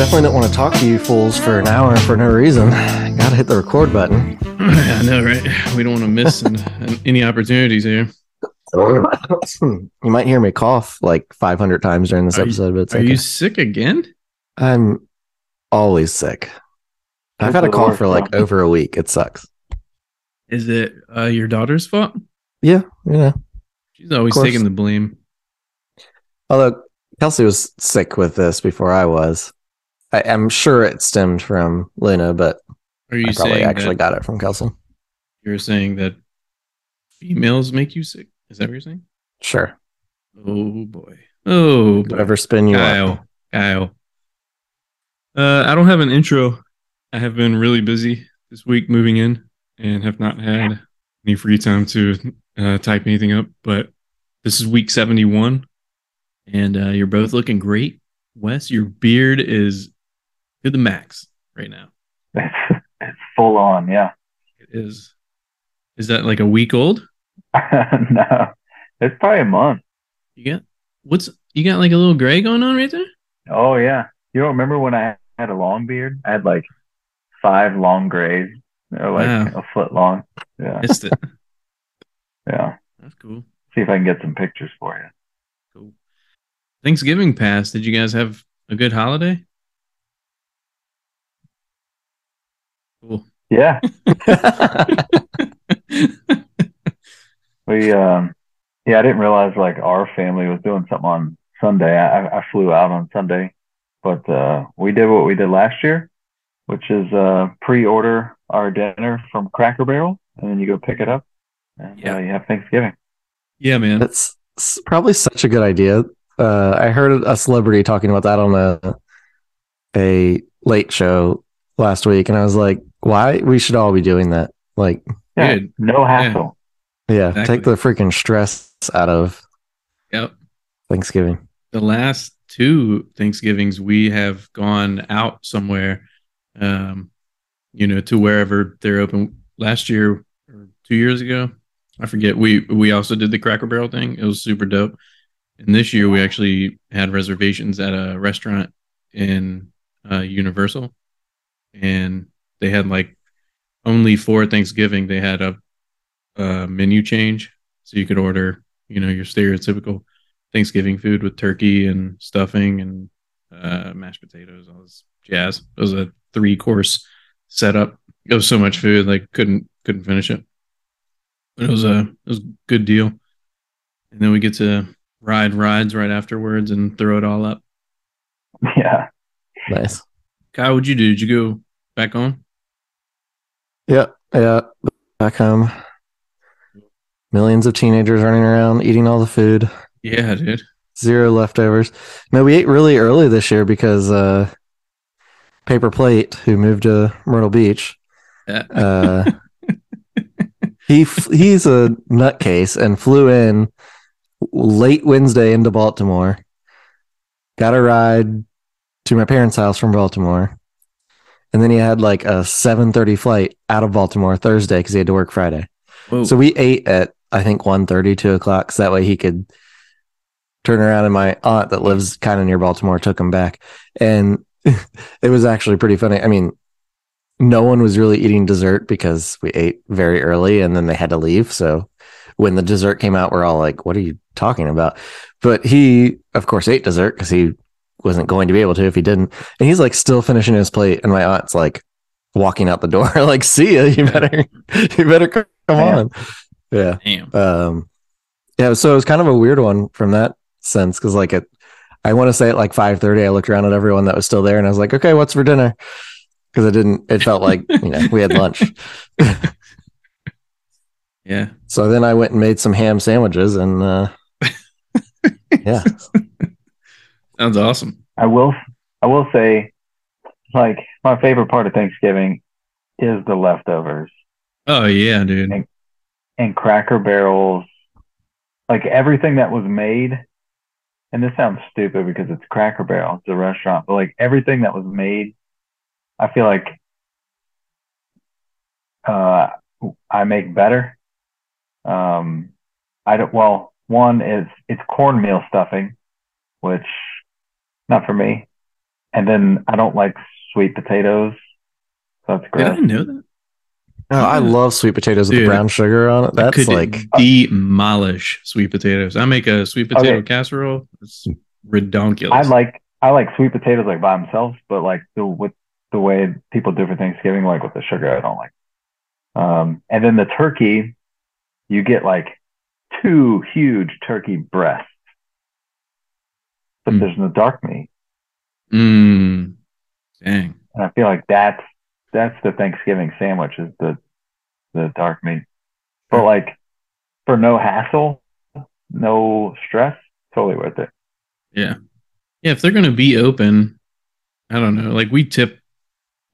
definitely don't want to talk to you fools for an hour for no reason. Gotta hit the record button. I know, right? We don't want to miss an, an, any opportunities here. you might hear me cough like 500 times during this Are episode, but it's Are okay. you sick again? I'm always sick. I've had a cough for like over a week. It sucks. Is it uh, your daughter's fault? Yeah, yeah. She's always taking the blame. Although Kelsey was sick with this before I was. I, I'm sure it stemmed from Luna, but Are you I probably actually got it from Kelsey. you're saying that females make you sick? Is that what you're saying? Sure. Oh boy. Oh boy. Whatever spin you Kyle. want. Kyle. Uh, I don't have an intro. I have been really busy this week moving in and have not had any free time to uh, type anything up. But this is week 71, and uh, you're both looking great. Wes, your beard is to the max right now. It's, it's full on, yeah. It is. Is that like a week old? no, it's probably a month. You got what's you got like a little gray going on right there? Oh yeah. You don't remember when I had a long beard? I had like five long grays. They're like Wow. a foot long. Yeah, Missed it. yeah. That's cool. See if I can get some pictures for you. Cool. Thanksgiving passed. Did you guys have a good holiday? Cool. Yeah, we um, yeah. I didn't realize like our family was doing something on Sunday. I, I- I flew out on Sunday, but uh, we did what we did last year, which is uh, pre-order our dinner from Cracker Barrel, and then you go pick it up, and Yeah. uh, you have Thanksgiving. yeah, man. That's probably such a good idea. Uh, I heard a celebrity talking about that on a a late show last week, and I was like, "Why? We should all be doing that." Like, Yeah, Good. no hassle. yeah, Exactly. take the freaking stress out of Yep. Thanksgiving. The last two Thanksgivings we have gone out somewhere, um, you know, to wherever they're open. Last year or two years ago, I forget. We we also did the Cracker Barrel thing. It was super dope. And this year we actually had reservations at a restaurant in uh, Universal, and they had like only for Thanksgiving they had a, a menu change, so you could order, you know, your stereotypical Thanksgiving food with turkey and stuffing and uh, mashed potatoes, all this jazz. It was a three course setup. It was so much food, like couldn't couldn't finish it. But it was a it was a good deal. And then we get to ride rides right afterwards and throw it all up. Yeah, Nice. Kyle, what'd you do? Did you go back on? Yeah, yeah. Back home, millions of teenagers running around eating all the food. Yeah, dude. Zero leftovers. No, we ate really early this year because uh, Paper Plate, who moved to Myrtle Beach, Yeah. uh, he f- he's a nutcase and flew in late Wednesday into Baltimore. Got a ride to my parents' house from Baltimore, and then he had like a seven thirty flight out of Baltimore Thursday because he had to work Friday. Whoa. So we ate at I think 1.30, 2 o'clock, so that way he could turn around. And my aunt that lives kind of near Baltimore took him back, and it was actually pretty funny. I mean, no one was really eating dessert because we ate very early, and then they had to leave. So when the dessert came out, we're all like, "What are you talking about?" But he, of course, ate dessert because he wasn't going to be able to if he didn't, and he's like still finishing his plate, and my aunt's like walking out the door, like, "See ya, you better, you better come Yeah. on." Yeah. Damn. Um, yeah. So it was kind of a weird one from that sense because, like, it, I want to say at like five thirty, I looked around at everyone that was still there, and I was like, "Okay, what's for dinner?" Because it didn't. It felt like you know we had lunch. Yeah. So then I went and made some ham sandwiches, and uh, yeah, Sounds awesome. I will. I will say, like my favorite part of Thanksgiving is the leftovers Oh yeah, dude. and Cracker Barrels. Like everything that was made, and this sounds stupid because it's Cracker Barrel, it's a restaurant, but like everything that was made, I feel like uh, I make better. Um, I don't. Well, one is it's cornmeal stuffing, which not for me. and then I don't like sweet potatoes. So that's Did. I know that? Oh, I love sweet potatoes with Dude, the brown sugar on it. I That's could like demolish sweet potatoes. I make a sweet potato Okay. casserole. It's redonkulous. I like I like sweet potatoes like by themselves, but like the with the way people do for Thanksgiving, like with the sugar, I don't like. Um, and then the turkey, you get like two huge turkey breasts, but Mm. there's no dark meat, Mm, dang. and I feel like that's that's the Thanksgiving sandwich is the the dark meat. But like for no hassle, no stress, totally worth it. Yeah. Yeah. If they're going to be open, I don't know. Like we tip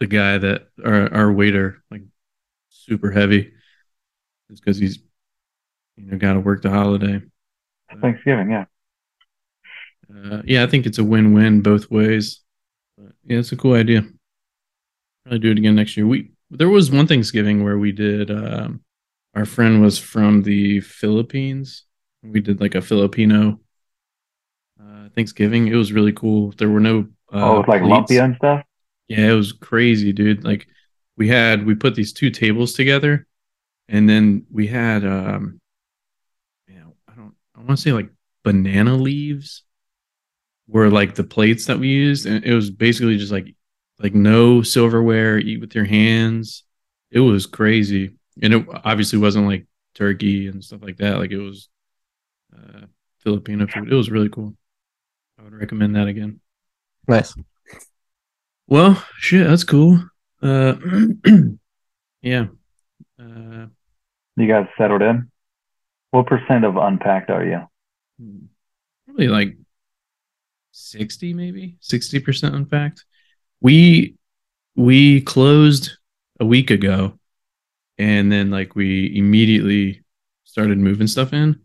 the guy that our, our waiter, like super heavy, just because he's, you know, got to work the holiday. Thanksgiving, yeah. Uh, yeah. I think it's a win win both ways. But yeah, it's a cool idea. Probably do it again next year. We, there was one Thanksgiving where we did, um, our friend was from the Philippines. We did like a Filipino uh, Thanksgiving. It was really cool. There were no uh, oh, like plates. lumpia and stuff. Yeah, it was crazy, dude. Like we had we put these two tables together and then we had um you know, I don't I want to say like banana leaves were like the plates that we used and it was basically just like like no silverware, eat with your hands. It was crazy. And it obviously wasn't like turkey and stuff like that. Like it was uh Filipino food. It was really cool. I would recommend that again. nice. Well, shit, that's cool. Uh, yeah. Uh, You guys settled in. What percent of unpacked are you? probably like sixty, maybe sixty percent in fact We we closed a week ago, and then like we immediately started moving stuff in,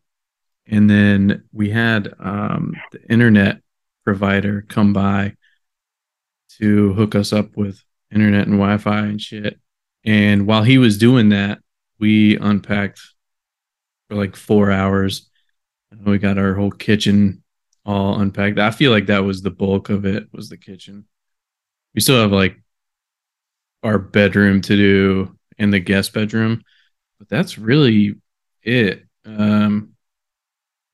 and then we had um, the internet provider come by to hook us up with internet and Wi-Fi and shit. And while he was doing that, we unpacked for like four hours. We got our whole kitchen all unpacked. I feel like that was the bulk of it was the kitchen. We still have like our bedroom to do and the guest bedroom, but that's really it. Um,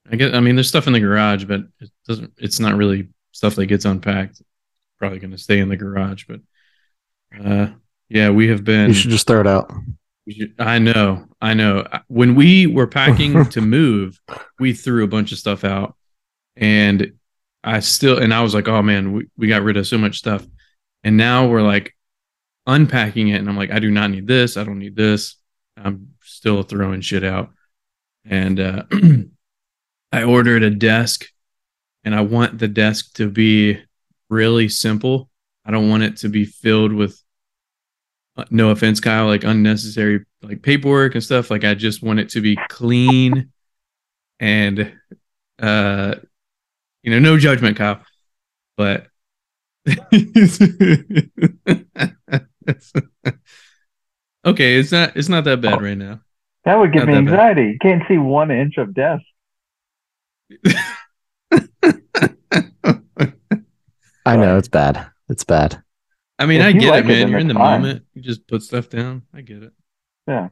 I guess I mean there's stuff in the garage, but it doesn't. It's not really stuff that gets unpacked. Probably going to stay in the garage, but uh, yeah, we have been. You should just throw it out. I know, I know. When we were packing to move, we threw a bunch of stuff out, and I still, and I was like, oh man, we, we got rid of so much stuff, and now we're like unpacking it, and I'm like, I do not need this, I don't need this. I'm still throwing shit out, and uh, I ordered a desk, and I want the desk to be really simple. I don't want it to be filled with uh, no offense, Kyle, like unnecessary like paperwork and stuff. Like I just want it to be clean and uh you know, no judgment, Kyle. But okay, it's not it's not that bad right now. That would give Not me anxiety. You can't see one inch of desk. I know it's bad. It's bad. I mean, If I get like it, it, man. then You're in the that's fine. moment. You just put stuff down. I get it. Yeah.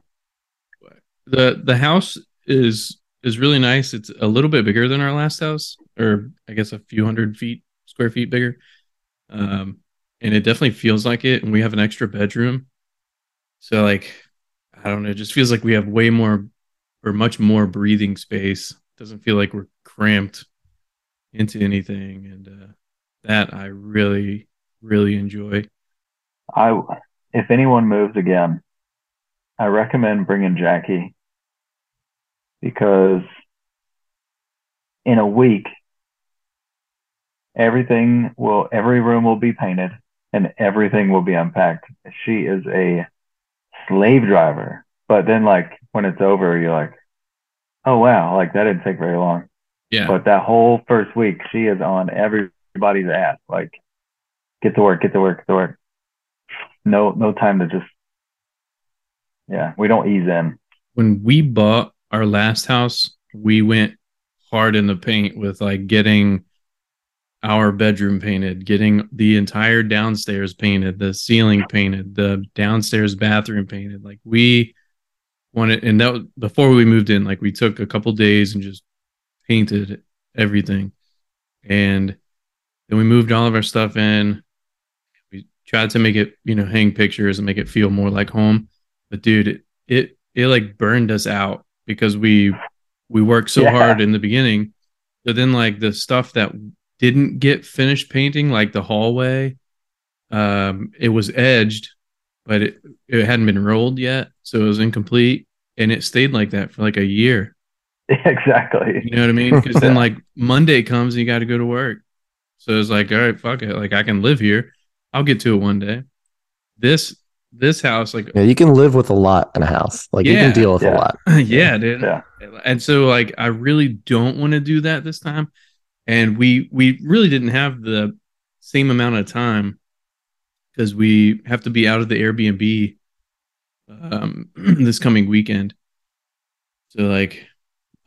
The the house is is really nice. It's a little bit bigger than our last house, or I guess a few hundred feet square feet bigger. Um, and it definitely feels like it. And we have an extra bedroom, so like I don't know, it just feels like we have way more or much more breathing space. Doesn't feel like we're cramped into anything, and uh, that I really really enjoy. I, if anyone moves again, I recommend bringing Jackie because in a week, everything will, every room will be painted and everything will be unpacked. She is a slave driver. But then, like, when it's over, you're like, oh, wow, like that didn't take very long. Yeah. But that whole first week, she is on everybody's ass. Like, get to work, get to work, get to work. No, no time to just. Yeah, we don't ease in. when we bought our last house, we went hard in the paint with like getting our bedroom painted, getting the entire downstairs painted, the ceiling painted, the downstairs bathroom painted. Like we wanted, and that was before we moved in. Like we took a couple days and just painted everything, and then we moved all of our stuff in. We tried to make it, you know, hang pictures and make it feel more like home. But dude, it it, it like burned us out because we we worked so Yeah. hard in the beginning. But then like the stuff that didn't get finished painting, like the hallway, um, it was edged, but it, it hadn't been rolled yet, so it was incomplete, and it stayed like that for like a year. exactly. You know what I mean? Because then like Monday comes and you got to go to work, so it's like, all right, fuck it, like I can live here. I'll get to it one day. This this house, like Yeah, you can live with a lot in a house. Like you can deal with a Yeah. lot. yeah, dude. Yeah. And so like I really don't want to do that this time. And we we really didn't have the same amount of time because we have to be out of the Airbnb um this coming weekend. So like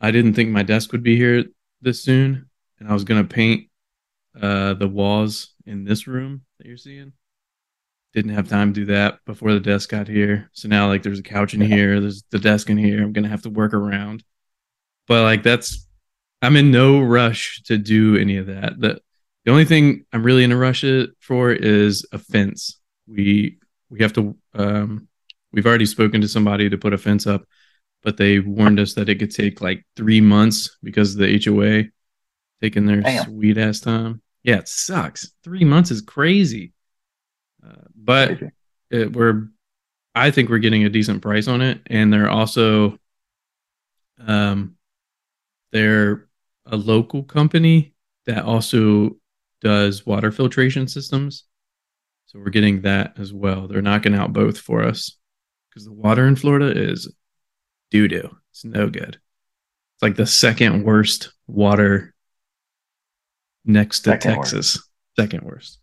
I didn't think my desk would be here this soon and I was going to paint uh the walls in this room that you're seeing. Didn't have time to do that before the desk got here. So now like there's a couch in Yeah. here, there's the desk in here. I'm gonna have to work around. But like that's I'm in no rush to do any of that. The the only thing I'm really in a rush for is a fence. We we have to um we've already spoken to somebody to put a fence up, but they warned us that it could take like three months because of the HOA taking their Damn. sweet ass time. Yeah, it sucks. Three months is crazy. But it, we're I think we're getting a decent price on it, and they're also um they're a local company that also does water filtration systems. So we're getting that as well. They're knocking out both for us because the water in Florida is doo doo. It's no good. It's like the second worst water next to Second worst. Texas. Second worst.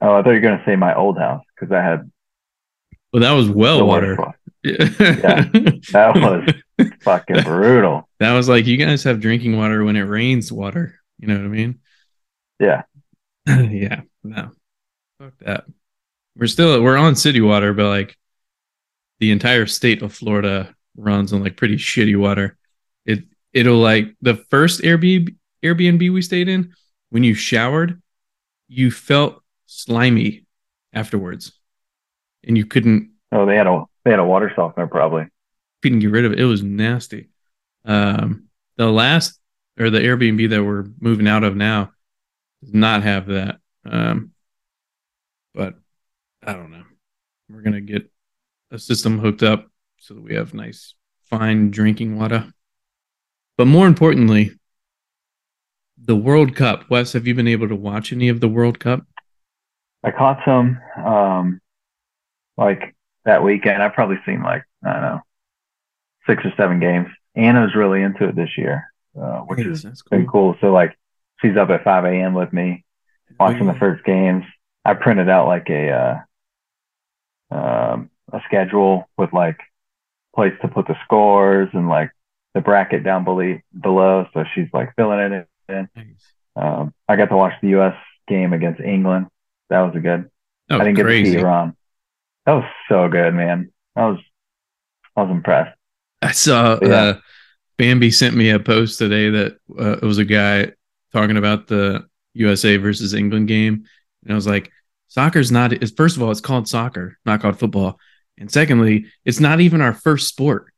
Oh, I thought you were gonna say my old house because I had Well, that was well water. worst one. Yeah. That was fucking brutal. that was like you guys have drinking water when it rains water. You know what I mean? Yeah. yeah. No. Fuck that. We're still we're on city water, but like the entire state of Florida runs on like pretty shitty water. It it'll like the first Airbnb Airbnb we stayed in, when you showered, you felt slimy afterwards. And you couldn't Oh, they had a they had a water softener probably. couldn't get rid of it. It was nasty. Um, the last or the Airbnb that we're moving out of now does not have that. Um, but I don't know. We're gonna get a system hooked up so that we have nice, fine drinking water. But more importantly, the World Cup. Wes, have you been able to watch any of the World Cup? I caught some um like that weekend. I've probably seen like I don't know six or seven games. Anna's really into it this year, uh, which has That's been cool. So like she's up at 5 a.m. with me watching the first games. I printed out like a uh, um, a schedule with like place to put the scores and like the bracket down below. below. So she's like filling it in. Um, I got to watch the U.S. game against England. That was a good. That I didn't get to crazy. see Iran. That was so good, man. I was I was impressed. I saw Yeah. uh, Bambi sent me a post today that uh, it was a guy talking about the USA versus England game, and I was like, "Soccer's not. Is first of all, it's called soccer, not called football, and secondly, it's not even our first sport,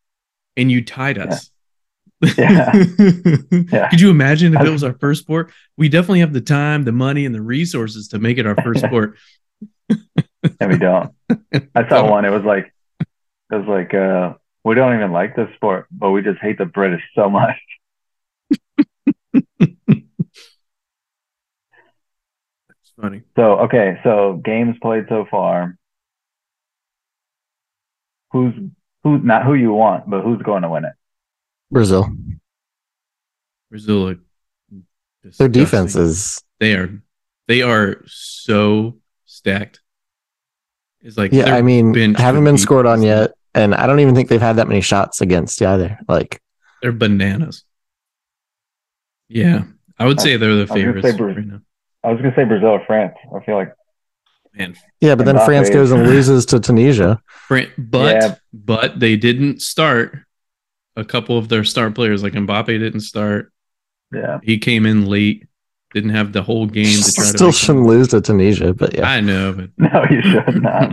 and you tied us." Yeah. Yeah. Could you imagine if it was our first sport? We definitely have the time, the money, and the resources to make it our first sport. And we don't. I saw one. It was like it was like uh we don't even like this sport, but we just hate the British so much. It's funny. So okay, so games played so far. Who's who's not who you want, but who's going to win it? Brazil. Brazil. are Their disgusting. defense is They are they are so stacked. It's like yeah. I mean, bench haven't been scored on yet, and I don't even think they've had that many shots against either. Like They're bananas. Yeah, I would say they're the favorites say Bra- right now. I was gonna say Brazil or France. I feel like Man, Yeah, but then France goes and loses to Tunisia. Fran- but Yeah. but they didn't start a couple of their star players. Like Mbappe didn't start. yeah. He came in late. Didn't have the whole game to try. Still make shouldn't lose to Tunisia, but yeah. I know, but No, you should not.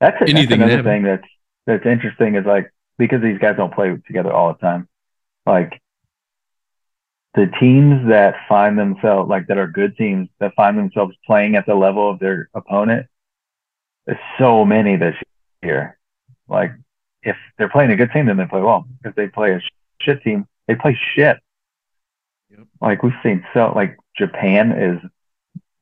That's, that's Anything another happen. thing that's that's interesting is like because these guys don't play together all the time. Like the teams that find themselves like that are good teams that find themselves playing at the level of their opponent. There's so many this year. Like if they're playing a good team, then they play well. If they play a shit team, they play shit. Yep. Like we've seen so like Japan is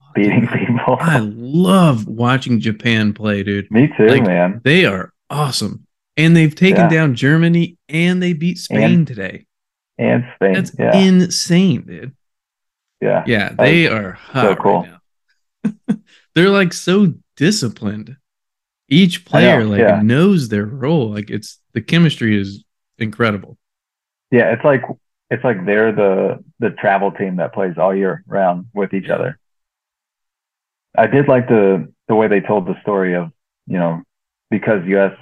oh, beating people. I love watching Japan play, dude. Me too, Like, man. They are awesome, and they've taken Yeah. down Germany and they beat Spain And- today. And Spain. That's yeah. insane, dude. yeah. Yeah, they are hot cool. right. They're like so disciplined. Each player know, like yeah. knows their role. Like it's the chemistry is incredible. Yeah, it's like it's like they're the the travel team that plays all year round with each other. I did like the the way they told the story of, you know, because US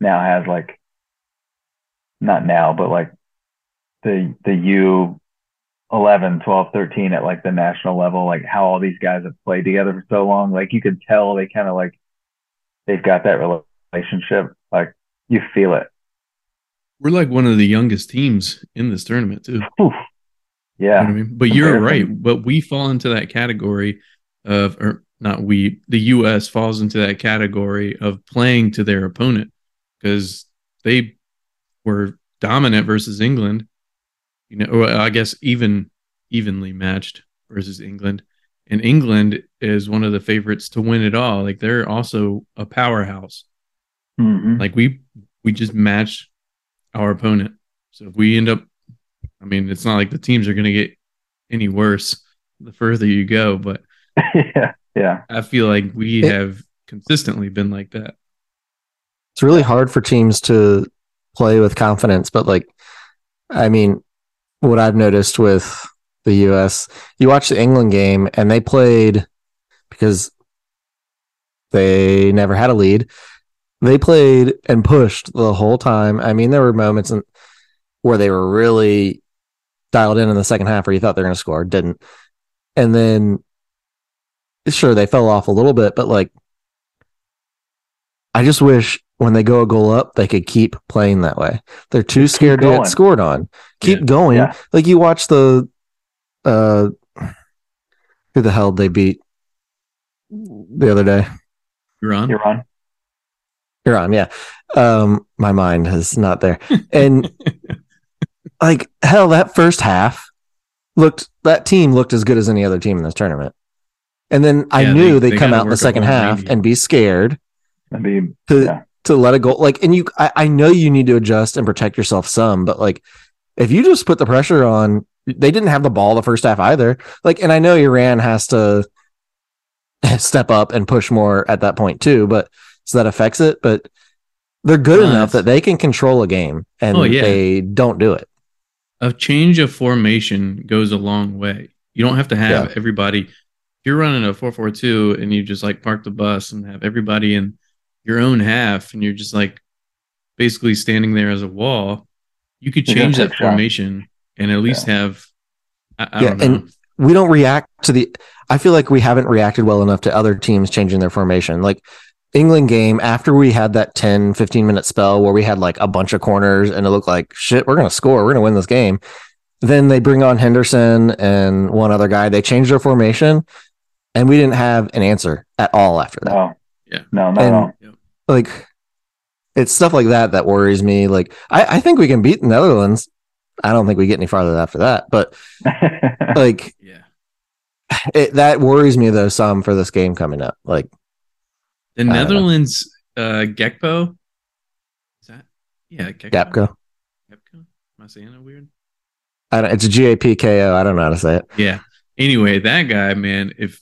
now has like not now, but like the the U 11, 12, 13 at like the national level, like how all these guys have played together for so long. Like you could tell they kind of like they've got that relationship. Like you feel it. We're like one of the youngest teams in this tournament too. Oof. You know Yeah. I mean? But you're right. But we fall into that category of, or not we, the U.S. falls into that category of playing to their opponent because they were dominant versus England. You know, or I guess even evenly matched versus England. And England is one of the favorites to win it all. Like they're also a powerhouse. Mhm. Like we we just match our opponent. So if we end up, I mean, it's not like the teams are going to get any worse the further you go, but yeah. Yeah. I feel like we It- have consistently been like that. It's really hard for teams to play with confidence, but like, I mean, what I've noticed with the US, you watch the England game and they played because they never had a lead. They played and pushed the whole time. I mean, there were moments in, where they were really dialed in in the second half where you thought they were going to score, didn't. And then, sure, they fell off a little bit, but like, I just wish when they go a goal up, they could keep playing that way. They're too Just scared to get scored on. Keep Yeah. going. Yeah. Like you watch the uh who the hell they beat the other day. You're on. You're on. Iran, yeah. Um my mind is not there. And like hell, that first half looked that team looked as good as any other team in this tournament. And then I Yeah, knew they- they, they come out in the second half 90. and be scared That'd be to Yeah. to let it go. Like, and you, I, I know you need to adjust and protect yourself some, but like, if you just put the pressure on, they didn't have the ball the first half either. Like, and I know Iran has to step up and push more at that point too, but so that affects it. But they're good Well, enough that they can control a game, and Oh, yeah. they don't do it. a change of formation goes a long way. You don't have to have Yeah. everybody. If you're running a four four two and you just like park the bus and have everybody in your own half, and you're just like basically standing there as a wall, you could You're change that formation and at least have. I, I Yeah, don't know. and- we don't react to the I feel like we haven't reacted well enough to other teams changing their formation. Like England game after we had that 10 15 minute spell where we had like a bunch of corners and it looked like shit we're going to score, we're going to win this game. Then they bring on Henderson and one other guy. They changed their formation and we didn't have an answer at all after that. no. Yeah. No, not And- at all. Like it's stuff like that that worries me. Like I, I think we can beat the Netherlands. I don't think we get any farther after that, but like yeah, it, that worries me though some for this game coming up. Like the don't. Netherlands uh, Gekpo. Is that yeah Gekpo? Gapco. Am I saying it weird? I don't, it's G A P K O. I don't know how to say it. Yeah. Anyway, that guy, man, if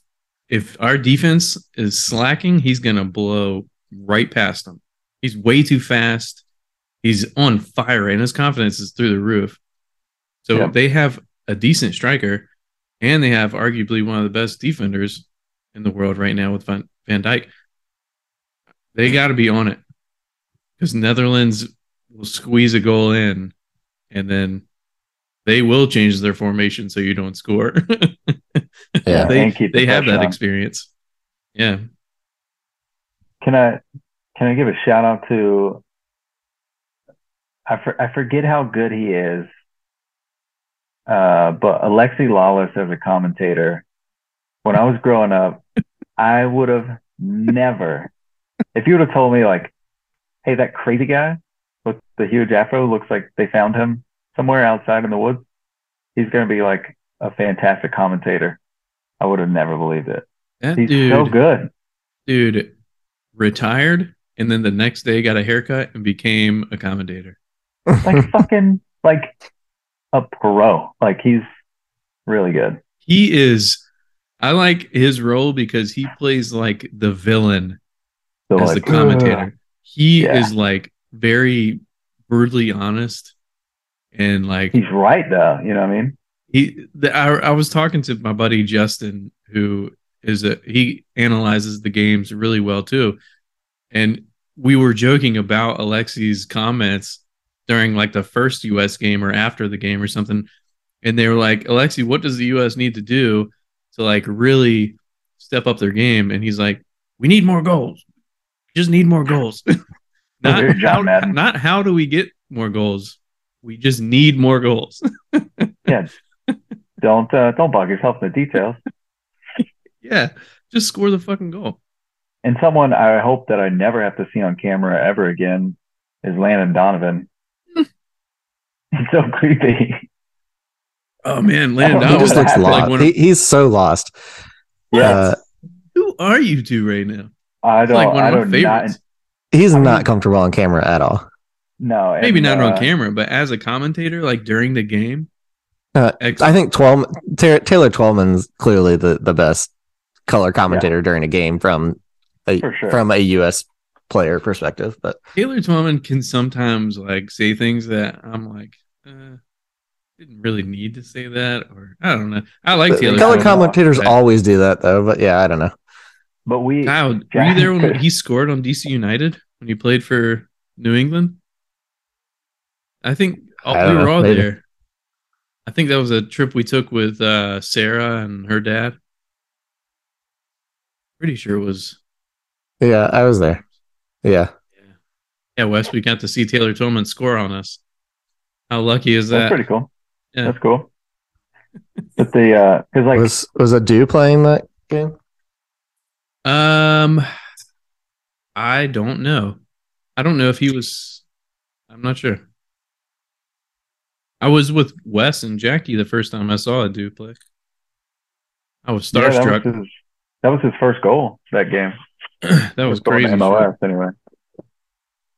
if our defense is slacking, he's gonna blow right past them. He's way too fast. He's on fire, and his confidence is through the roof. So Yeah. they have a decent striker, and they have arguably one of the best defenders in the world right now with Van, Van Dijk. They got to be on it because Netherlands will squeeze a goal in, and then they will change their formation so you don't score. Yeah. they And the they have that on. experience. Yeah, Can I can I give a shout out to I for, I forget how good he is. Uh, but Alexi Lalas as a commentator, when I was growing up, I would have never, if you would have told me like, hey, that crazy guy with the huge afro looks like they found him somewhere outside in the woods. He's going to be like a fantastic commentator. I would have never believed it. that He's dude, so good. dude, retired and then the next day got a haircut and became a commentator. like fucking like a pro. Like he's really good. He is. I like his role because he plays like the villain So as like, the commentator. He Yeah. is like very brutally honest and like he's right though. You know what I mean? he. The, I, I was talking to my buddy Justin, who is a he analyzes the games really well too, and we were joking about Alexi's comments during like the first U.S. game or after the game or something, and they were like, "Alexi, what does the U.S. need to do to like really step up their game?" And he's like, "We need more goals. Just need more goals. not John how, not how do we get more goals. We just need more goals." Yeah, don't uh, don't bog yourself in the details. yeah, just score the fucking goal. And someone I hope that I never have to see on camera ever again is Landon Donovan. He's so creepy. Oh man, Landon he just looks lost. like he, he's so lost. Yeah, Uh, who are you two right now? I don't. like one I of my don't favorites. not. he's I mean- not comfortable on camera at all. No, and, Maybe not uh, on camera, but as a commentator, like during the game. Uh, I think Twellman, Ta- Taylor Twellman's clearly the, the best color commentator during a game from a sure. from a U.S. player perspective. But Taylor Twellman can sometimes like say things that I'm like, uh, didn't really need to say that, or I don't know. I like the Taylor. color commentators Right. always do that though. But yeah, I don't know. But we Kyle, were you there when he scored on DC United when he played for New England? I think oh, I we don't were know, all maybe. there. I think that was a trip we took with uh, Sarah and her dad. Pretty sure it was. Yeah, I was there. Yeah, Yeah, yeah. Wes, we got to see Taylor Twellman score on us. How lucky is That's that? pretty cool. Yeah. That's cool. But the uh, because like was was Adu playing that game? Um, I don't know. I don't know if he was. I'm not sure. I was with Wes and Jackie the first time I saw a dude play. I was yeah, that starstruck. was his that was his first goal that game. that was First goal in crazy. MLS anyway.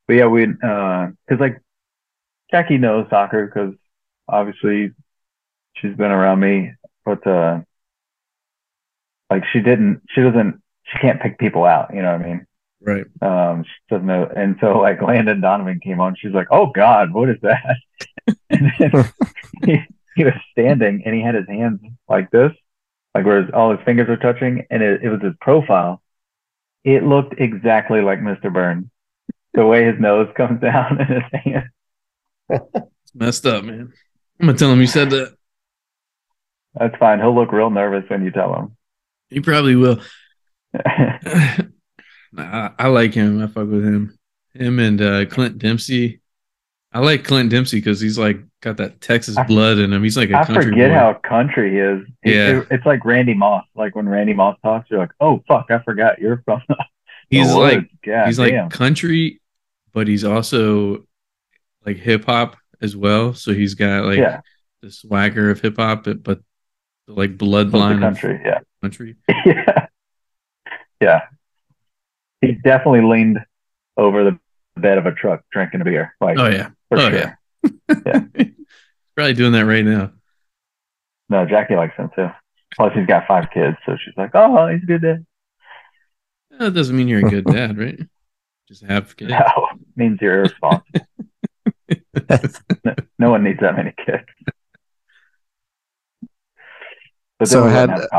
But yeah, we uh, cause like Jackie knows soccer because obviously she's been around me, but uh, like she didn't, she doesn't, she can't pick people out. You know what I mean? Right. Um, she doesn't know. And so like Landon Donovan came on. She's like, "Oh God, what is that?" and then he, he was standing and he had his hands like this, like where his, all his fingers are touching, and it, it was his profile. It looked exactly like Mr. Burns, the way his nose comes down and his hand. It's messed up, man. I'm gonna tell him you said that. That's fine. He'll look real nervous when you tell him. He probably will. I, I like him. I fuck with him. Him and uh, Clint Dempsey. I like Clint Dempsey because he's like got that Texas I- blood in him. He's like a I country forget boy. how country he is. Yeah. it- it's like Randy Moss. Like when Randy Moss talks, you're like, "Oh fuck, I forgot you're from." the he's woods." like God he's damn. like country, but he's also like hip hop as well. So he's got like yeah, the swagger of hip hop, but, but like bloodline of country. Yeah. country. yeah. Yeah. He definitely leaned over the bed of a truck drinking a beer. Like, Oh yeah, oh, sure. yeah. Probably doing that right now. No, Jackie likes him too. Plus, he's got five kids, so she's like, "Oh, he's a good dad." That doesn't mean you're a good dad, right? Just have kids. No, means you're irresponsible. no, no one needs that many kids. But then So we had- wouldn't have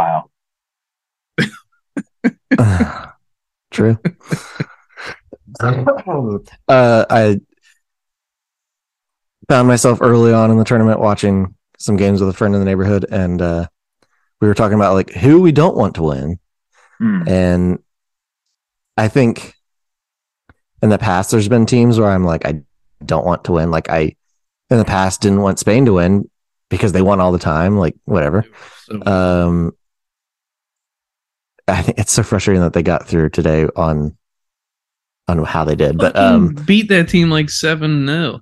Kyle. True. uh, I found myself early on in the tournament watching some games with a friend in the neighborhood, and uh, we were talking about like who we don't want to win. Hmm. And I think in the past, there's been teams where I'm like, I don't want to win. Like I, in the past, didn't want Spain to win because they won all the time. Like whatever. So, Um, I think it's so frustrating that they got through today on on how they did. But um, beat that team like seven 0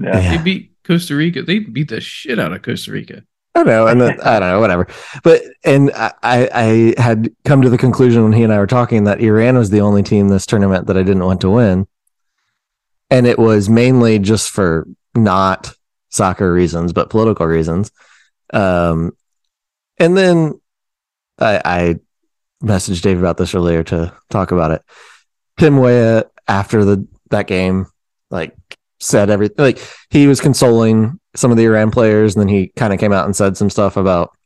Yeah. Yeah. They beat Costa Rica. They beat the shit out of Costa Rica. I don't know, and then, I don't know, whatever. But and I, I I had come to the conclusion when he and I were talking that Iran was the only team this tournament that I didn't want to win, and it was mainly just for not soccer reasons, but political reasons. Um, and then I, I messaged Dave about this earlier to talk about it. Tim Weah after the that game, like said everything. Like he was consoling some of the Iran players, and then he kind of came out and said some stuff about.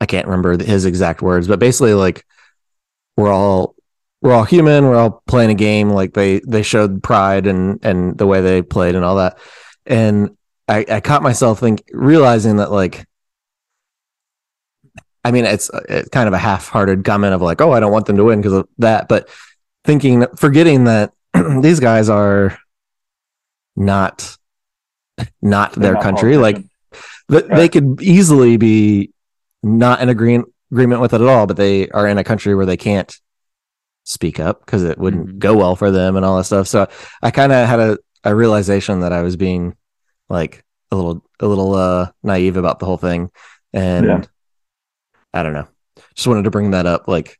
I can't remember his exact words, but basically, like we're all we're all human. We're all playing a game. Like they they showed pride and and the way they played and all that. And I, I caught myself think realizing that like I mean, it's, it's kind of a half-hearted comment of like, "Oh, I don't want them to win because of that," but thinking, forgetting that these guys are not not They're their not country. Like th- they could easily be not in agree- agreement with it at all, but they are in a country where they can't speak up because it wouldn't Mhm. go well for them and all that stuff. So I kind of had a, a realization that I was being like a little a little uh naive about the whole thing, and Yeah. I don't know. Just wanted to bring that up, like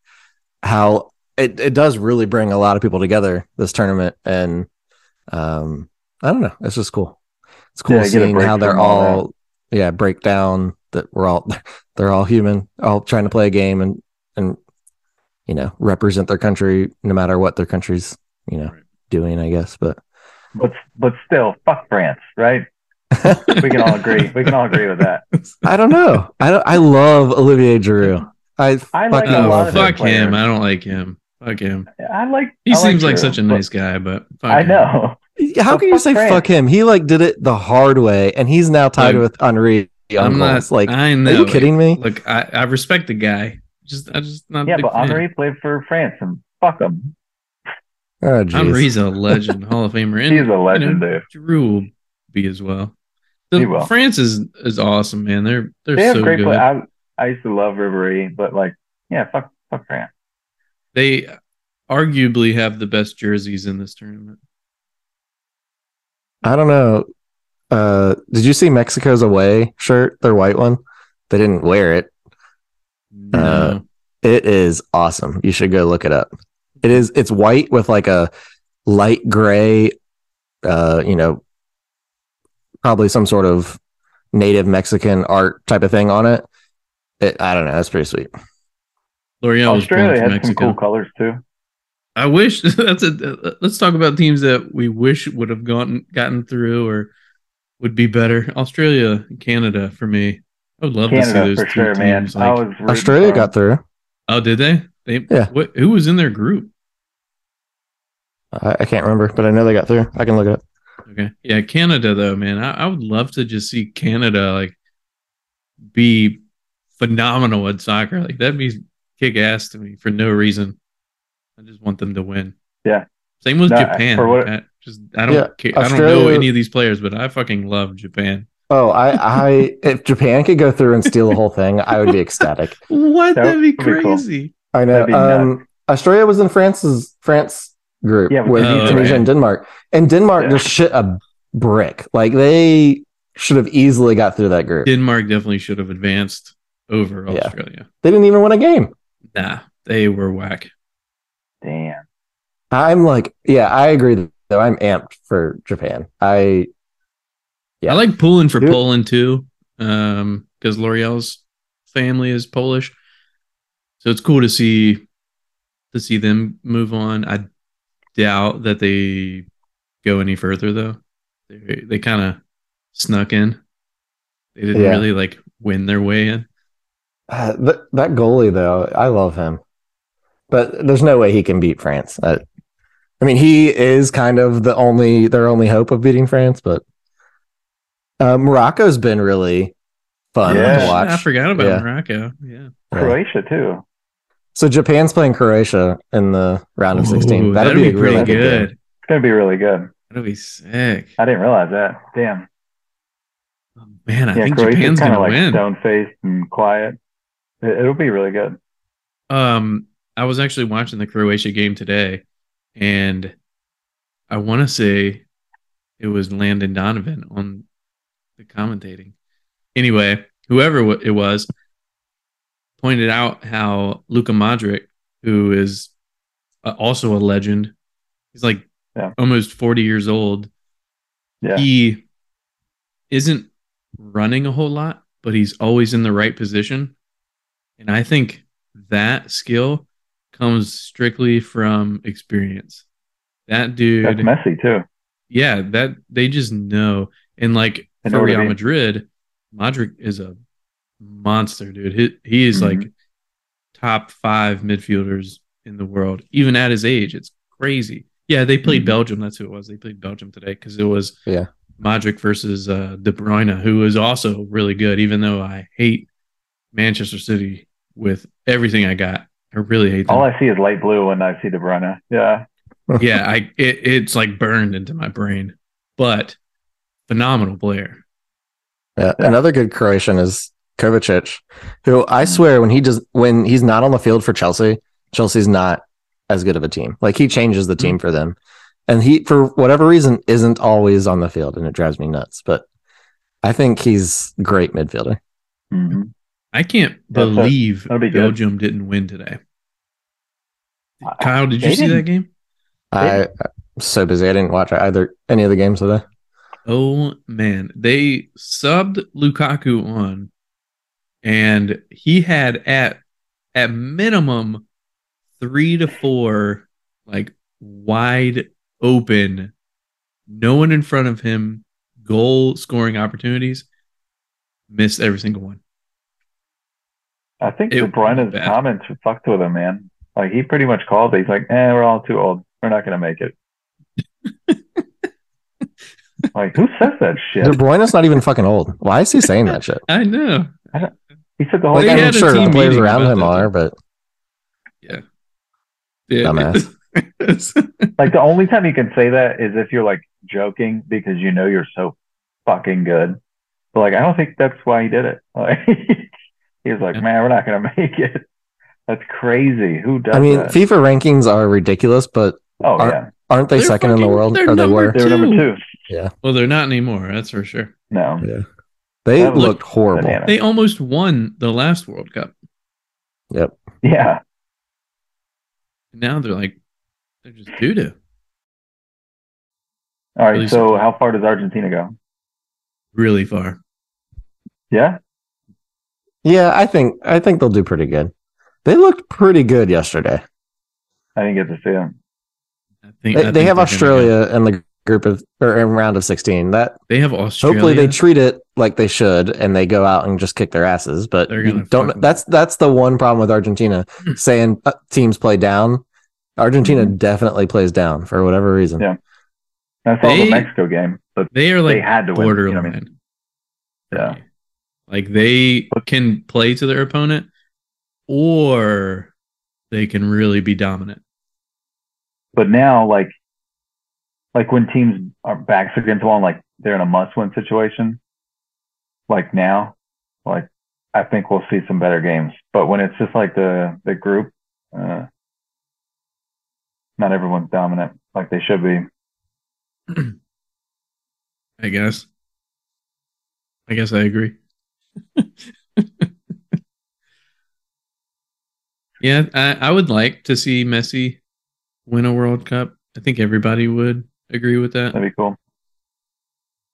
how it, it does really bring a lot of people together this tournament, and um, I don't know. It's just cool. It's cool Yeah, seeing how they're all all, yeah, break down that we're all they're all human, all trying to play a game and and you know represent their country no matter what their country's you know Right. doing. I guess, but But but still, fuck France, right? We can all agree. We can all agree with that. I don't know. I don't, I love Olivier Giroud. I, I like fucking a lot Oh, of love their fuck players. him. I don't like him. Fuck him. I like. He I seems like Giroud, such a but- nice guy, but fuck I him. know. How But can you say France. fuck him? He like did it the hard way, and he's now tied Look, with Henri. I'm not like, I know. are you kidding me? Look, I, I respect the guy. Just I just not. Yeah, but. Henri played for France, and fuck him. Oh, jeez. Henri's a legend, Hall of Famer. And, He's a legend, you know, dude. Giroud will be as well. The, He will. France is is awesome, man. They're they're They have so great good. play. I I used to love Ribery, but like, yeah, fuck fuck France. They arguably have the best jerseys in this tournament. I don't know. Uh, did you see Mexico's away shirt? Their white one. They didn't wear it. No. Uh, It is awesome. You should go look it up. It is. It's white with like a light gray. Uh, you know, probably some sort of native Mexican art type of thing on it. it I don't know. That's pretty sweet. L'Oreal Australia from had some cool colors too. I wish that's a. Let's talk about teams that we wish would have gotten gotten through or would be better. Australia, Canada for me. I would love to see those for two sure, man. teams. I Like, was Australia for 'em. got through. oh, did they? They Yeah. What, who was in their group? I, I can't remember, but I know they got through. I can look it up. Okay. Yeah, Canada though, man. I, I would love to just see Canada like be phenomenal at soccer. Like that'd be kick ass to me for no reason. I just want them to win. Yeah. Same with No, Japan. for what- I just I don't Yeah, care. I don't know any of these players, but I fucking love Japan. Oh, I, I, if Japan could go through and steal the whole thing, I would be ecstatic. What? That That'd be would be cool. crazy. I know. Um, Australia was in France's France group Yeah, with with Tunisia. Tunisia and Denmark, and Denmark Yeah. just shit a brick. Like they should have easily got through that group. Denmark definitely should have advanced over Yeah. Australia. They didn't even win a game. Nah, they were whack. Damn. I'm like, yeah, I agree. Though I'm amped for Japan. I Yeah. I like pulling for Dude. Poland too, um, because L'Oreal's family is Polish, so it's cool to see to see them move on. I doubt that they go any further though. They they kind of snuck in. They didn't Yeah. really like win their way in. Uh, th- that goalie though, I love him, but there's no way he can beat France. Uh, I mean, he is kind of the only their only hope of beating France, but uh, Morocco's been really fun Yeah. to watch. I forgot about Yeah. Morocco. Yeah. Yeah. Croatia too. So Japan's playing Croatia in the round of 16. Ooh, That'll that'd be, a really good. good. It's gonna be really good. That'll be sick. I didn't realize that. Damn. Oh, man, I yeah, think Croatia's Japan's kind gonna of like win. stone faced and quiet. It, it'll be really good. Um, I was actually watching the Croatia game today, and I want to say it was Landon Donovan on the commentating. Anyway, whoever it was pointed out how Luka Modric, who is uh, also a legend, he's like Yeah. almost forty years old. Yeah. He isn't running a whole lot, but he's always in the right position. And I think that skill comes strictly from experience. That dude, That's messy too. yeah, that they just know. And like They know for what to Real. Madrid, Modric is a monster, dude. He he is Mhm. like top five midfielders in the world, even at his age. It's crazy. Yeah, they played Mhm. Belgium. That's who it was. They played Belgium today because it was Yeah. Modric versus uh, De Bruyne, who is also really good. Even though I hate Manchester City with everything I got, I really hate them. All I see is light blue when I see De Bruyne. Yeah. yeah, I it, it's like burned into my brain. But phenomenal player. Yeah. Yeah. Another good Croatian is Kovacic, who I swear when he does when he's not on the field for Chelsea, Chelsea's not as good of a team. Like he changes the team for them. And he for whatever reason isn't always on the field and it drives me nuts. But I think he's great midfielder. hmm I can't That's believe that'll be good. Belgium didn't win today. I- Kyle, did you they see that didn't- game? I I'm so busy. I didn't watch either any of the games today. Oh man, they subbed Lukaku on, and he had at at minimum three to four like wide open, no one in front of him, goal scoring opportunities. Missed every single one. I think It De Bruyne's was comments fucked with him, man. Like he pretty much called it. He's like, "Eh, we're all too old. We're not gonna make it." like, who says that shit? De Bruyne's not even fucking old. Why is he saying that shit? I know. He said the whole Like They I'm had sure the team players around him that. are, but Yeah. Dumbass. Like the only time you can say that is if you're like joking because you know you're so fucking good. But like I don't think that's why he did it. Like, he was like, Yeah. "Man, we're not gonna make it." That's crazy. Who does I mean, that? FIFA rankings are ridiculous, but oh are- yeah, aren't they They're second in the world? they're Or they number were? they were number Two. two. well, they're not anymore. That's for sure. No, Yeah. They That looked horrible. bananas. They almost won the last World Cup. Yep. yeah. Now they're like, they're just doo doo. All right. Really So surprised. how far does Argentina go? Really far. Yeah. Yeah, I think I think they'll do pretty good. They looked pretty good yesterday. I didn't get to see them. I think They, I they have they're gonna Australia in the group of or in round of sixteen. That They have Australia. hopefully they treat it like they should and they go out and just kick their asses. But you don't. 'em. That's that's the one problem with Argentina saying uh, teams play down. Argentina Mm-hmm. definitely plays down for whatever reason. Yeah. I saw They- the Mexico game, but they are like they had to win. You know borderline. what I mean? Yeah. Like they can play to their opponent or they can really be dominant. But now, like, like when teams are backs against the wall, and, like they're in a must-win situation, like now, like I think we'll see some better games. But when it's just like the the group, uh, not everyone's dominant like they should be. I guess. I guess I agree. yeah, I, I would like to see Messi win a World Cup. I think everybody would agree with that. That'd be cool.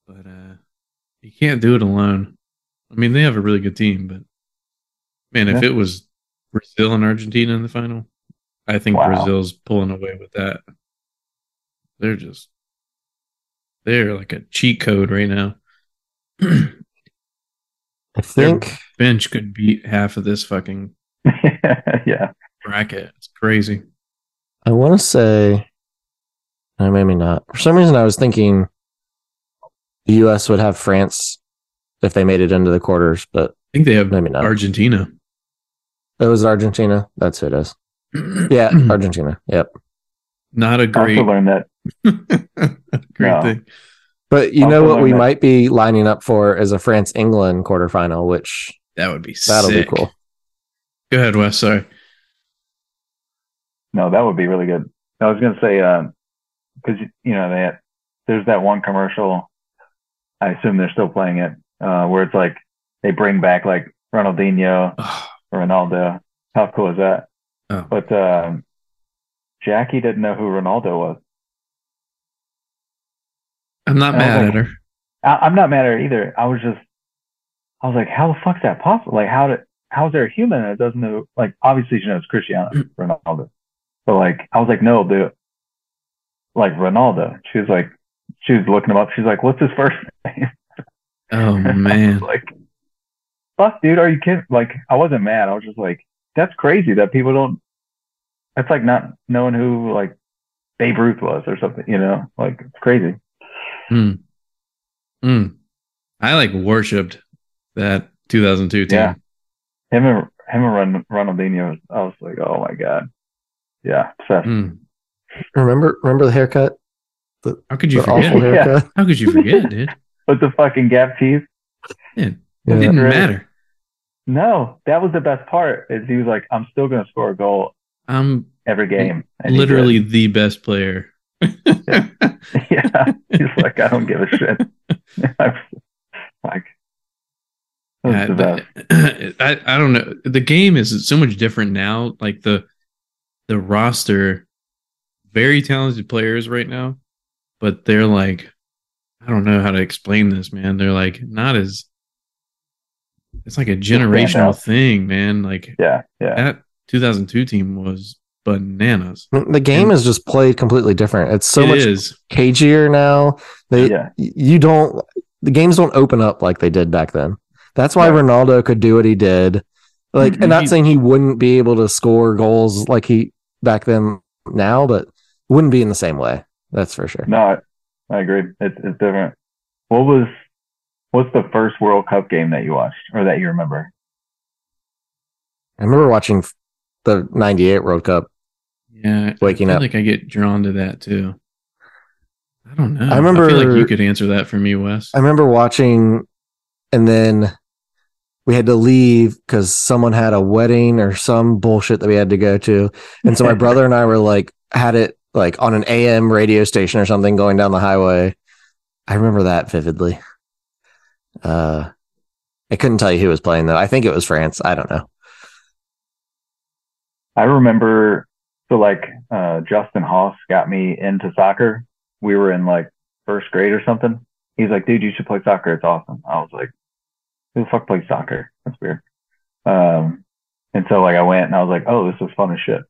But uh you can't do it alone. I mean, they have a really good team, but man, if it was Brazil and Argentina in the final, I think Wow. Brazil's pulling away with that. They're just they're like a cheat code right now. I think bench could beat half of this fucking yeah. bracket. It's crazy. I want to say, or maybe not. For some reason, I was thinking the U.S. would have France if they made it into the quarters, but I think they have maybe not. Argentina. it was Argentina. That's who it is. Yeah, Argentina. Yep. Not a I great, also learned that. great No. thing. But you Also know what we that- might be lining up for is a France England quarterfinal, which That would be that'll sick. be cool. Go ahead, Wes. Sorry. No, that would be really good. I was gonna say, because you know they had, there's that one commercial. I assume they're still playing it, uh, where it's like they bring back like Ronaldinho, Oh, Ronaldo. How cool is that? Oh. But um, Jackie didn't know who Ronaldo was. I'm not mad like- at her. I, I'm not mad at her either. I was just, I was like, how the fuck's that possible? Like, how did, how's there a human that doesn't know? Like, obviously she knows Cristiano mm. Ronaldo, but like, I was like, no, the, like Ronaldo. She was like, she was looking him up. She's like, what's his first name? Oh man. like, fuck, dude, are you kidding? Like, I wasn't mad. I was just like, that's crazy that people don't. That's like not knowing who like Babe Ruth was or something. You know, like it's crazy. Hmm. Hmm. I like worshipped that 2002 team. Yeah. Him and him and Ron, Ronaldinho. I was like, oh my god, yeah, obsessed. Hmm. Remember, remember the haircut? How could you the awful forget? Yeah. haircut. How could you forget, dude? With the fucking gap teeth. Yeah. it didn't matter. No, that was the best part. Is he was like, I'm still gonna score a goal I'm every game. And literally the best player. yeah. He's like, I don't give a shit. like, Yeah, but- I, I don't know. The game is so much different now. Like the the roster, very talented players right now, but they're like, I don't know how to explain this, man. They're like not as. It's like a generational thing, man. Like Yeah, yeah, that 2002 team was bananas. The game is just played completely different. It's so It much is. cagier now. They yeah. you don't the games don't open up like they did back then. That's why Right. Ronaldo could do what he did. Like, Mhm. and not saying he wouldn't be able to score goals like he back then now, but wouldn't be in the same way. That's for sure. No, I, I agree. It's it's different. What was what's the first World Cup game that you watched or that you remember? I remember watching the '98 World Cup. Yeah, Waking I feel up. Like I get drawn to that too. I don't know. I remember- I feel like you could answer that for me, Wes. I remember watching, and then we had to leave because someone had a wedding or some bullshit that we had to go to, and so my brother and I were like had it like on an AM radio station or something going down the highway. I remember that vividly. Uh, I couldn't tell you who was playing though. I think it was France. I don't know. I remember so like uh Justin Haas got me into soccer. We were in like first grade or something. He's like, dude, you should play soccer. It's awesome. I was like, who the fuck plays soccer? That's weird. Um, and so like I went and I was like, oh, this is fun as shit.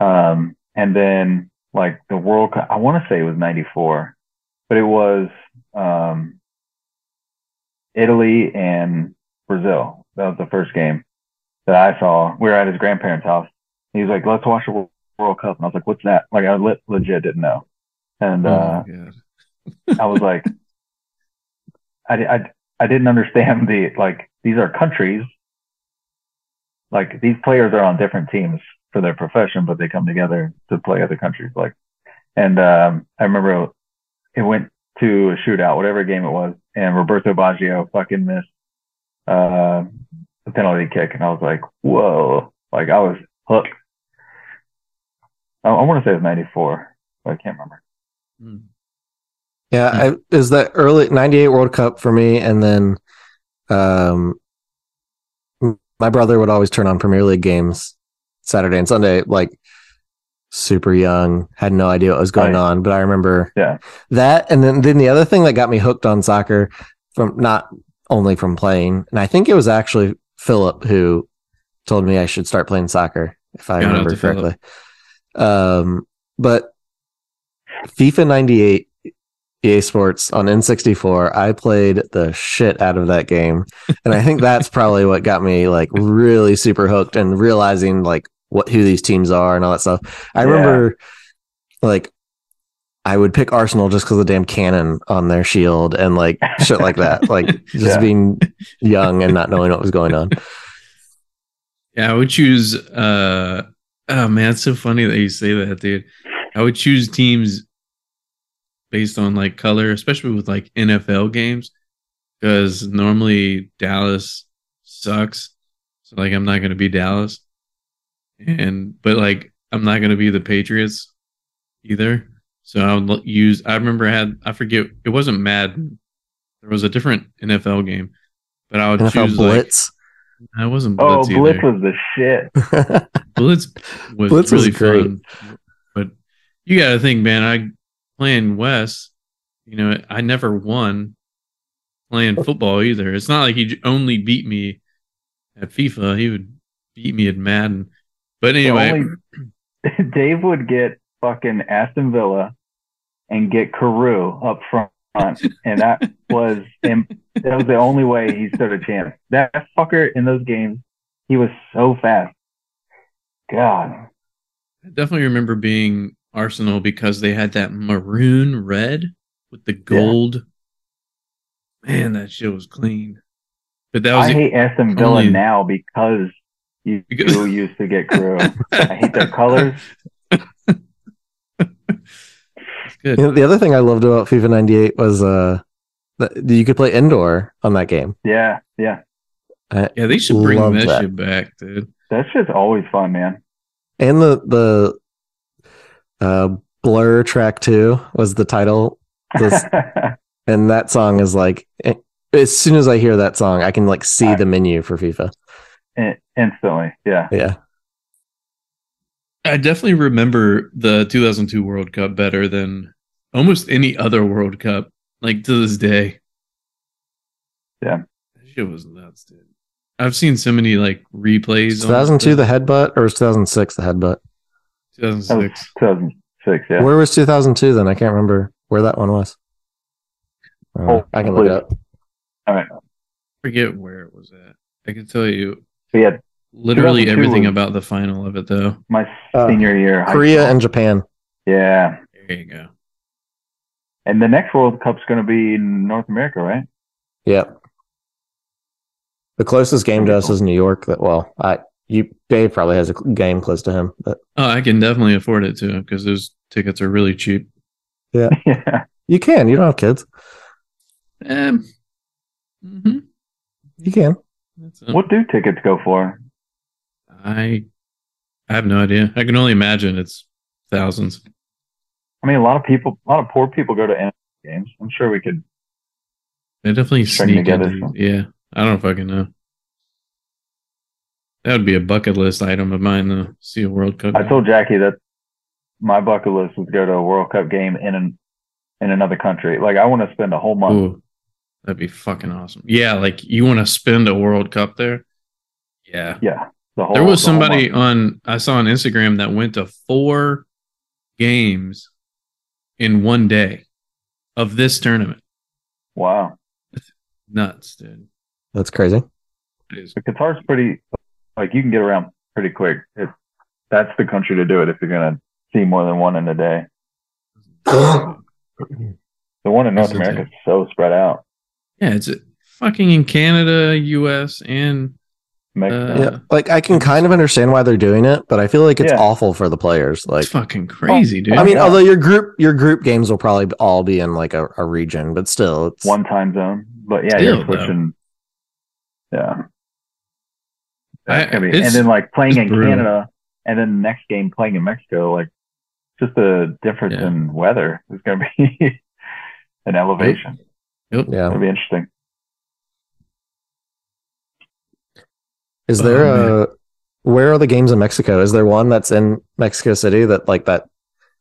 Um, and then like the World Cup, I want to say it was 94, but it was, um, Italy and Brazil. That was the first game that I saw. We were at his grandparents' house. He was like, let's watch the World- Cup. And I was like, what's that? Like I le- legit didn't know. And, Oh uh, I was like, I, I, I didn't understand the, like, these are countries. Like, these players are on different teams for their profession, but they come together to play other countries. Like, and, um, I remember it went to a shootout, whatever game it was, and Roberto Baggio fucking missed, uh, the penalty kick. And I was like, whoa, like, I was hooked. I, I want to say it was 94, but I can't remember. Hmm. Yeah, I, it was the early '98 World Cup for me, and then um, my brother would always turn on Premier League games Saturday and Sunday, like super young, had no idea what was going Right. on. But I remember Yeah. that, and then then the other thing that got me hooked on soccer from not only from playing, and I think it was actually Philip who told me I should start playing soccer if I Shout remember correctly. Philip. Correctly. Um, but FIFA '98 EA Sports on N64. I played the shit out of that game. And I think that's probably what got me like really super hooked and realizing like what who these teams are and all that stuff. I Yeah. remember like I would pick Arsenal just because of the damn cannon on their shield and like shit like that. Like just Yeah. being young and not knowing what was going on. Yeah, I would choose. uh Oh man, it's so funny that you say that, dude. I would choose teams based on like color, especially with like NFL games, because normally Dallas sucks. So like, I'm not gonna be Dallas, and but like, I'm not gonna be the Patriots either. So I would use. I remember I had. I forget. It wasn't Madden. There was a different NFL game, but I would NFL choose like. Blitz. I wasn't Oh, Blitz Blitz either. was the shit. Blitz was Blitz was really great. fun. But you got to think, man, I playing Wes, you know, I never won playing oh. football either. It's not like he only beat me at FIFA, he would beat me at Madden. But anyway, only- Dave would get fucking Aston Villa and get Carew up front, and that was and that was the only way he stood a chance. That fucker in those games, he was so fast. God, I definitely remember being Arsenal because they had that maroon red with the gold. Man, that shit was clean. But that was I hate Aston Villa only- now because you, Because- used to get Carew. I hate their colors. It's good. You know, the other thing I loved about FIFA 98 was uh that you could play indoor on that game. Yeah, yeah. I, Yeah, they should bring that, that. shit back, dude. That shit's always fun, man. and the the uh Blur track 2 was the title This- and that song is like eh, as soon as I hear that song I can like see the menu for FIFA. In- Instantly, yeah. Yeah. I definitely remember the 2002 World Cup better than almost any other World Cup, like to this day. Yeah. That shit was nuts, dude. I've seen so many like replays. 2002 the the headbutt or was 2006 the headbutt? 2006. 2006, yeah. Where was 2002 then? I can't remember where that one was. Uh, Oh, I can look it up. All right. I forget where it was at. I can tell you But yeah, literally everything about the final of it, though. my Uh, senior year. Korea and Japan. yeah. There you go. And the next World Cup's going to be in North America, right? Yep. The closest game to us is New York. That well, I you Dave probably has a game close to him, but Oh, I can definitely afford it too because those tickets are really cheap. yeah. yeah, you can. You don't have kids. Um, mm-hmm. You can. What do tickets go for? I I have no idea. I can only imagine it's thousands. I mean, a lot of people, a lot of poor people go to NFL games. I'm sure we could. They definitely String sneak together into. Yeah, I don't fucking know. That would be a bucket list item of mine though. see a World Cup. I game. told Jackie that my bucket list was go to a World Cup game in an in another country. Like I want to spend a whole month. Ooh, that'd be fucking awesome. Yeah, like you want to spend a World Cup there? Yeah. Yeah, the whole. There was the somebody month. on I saw on Instagram that went to four games in one day of this tournament. Wow, Nuts, dude. That's crazy. It is. the Qatar's pretty. Like you can get around pretty quick. It, that's the country to do it if you're gonna see more than one in a day. The one in North America is so spread out. Yeah, it's fucking in Canada, US, and Mexico. Uh, yeah, like I can kind of understand why they're doing it, but I feel like it's Yeah. awful for the players. Like, it's fucking crazy, dude. I mean, yeah. although your group your group games will probably all be in like a, a region, but still, it's one time zone. But yeah, Still, you're switching. Yeah. That's I- gonna be- and then like playing in brutal. Canada and then the next game playing in Mexico, like just the difference Yeah. in weather is gonna be an elevation. Yep. yeah. It'll be interesting. Is Oh, there man. a where are the games in Mexico? Is there one that's in Mexico City that like that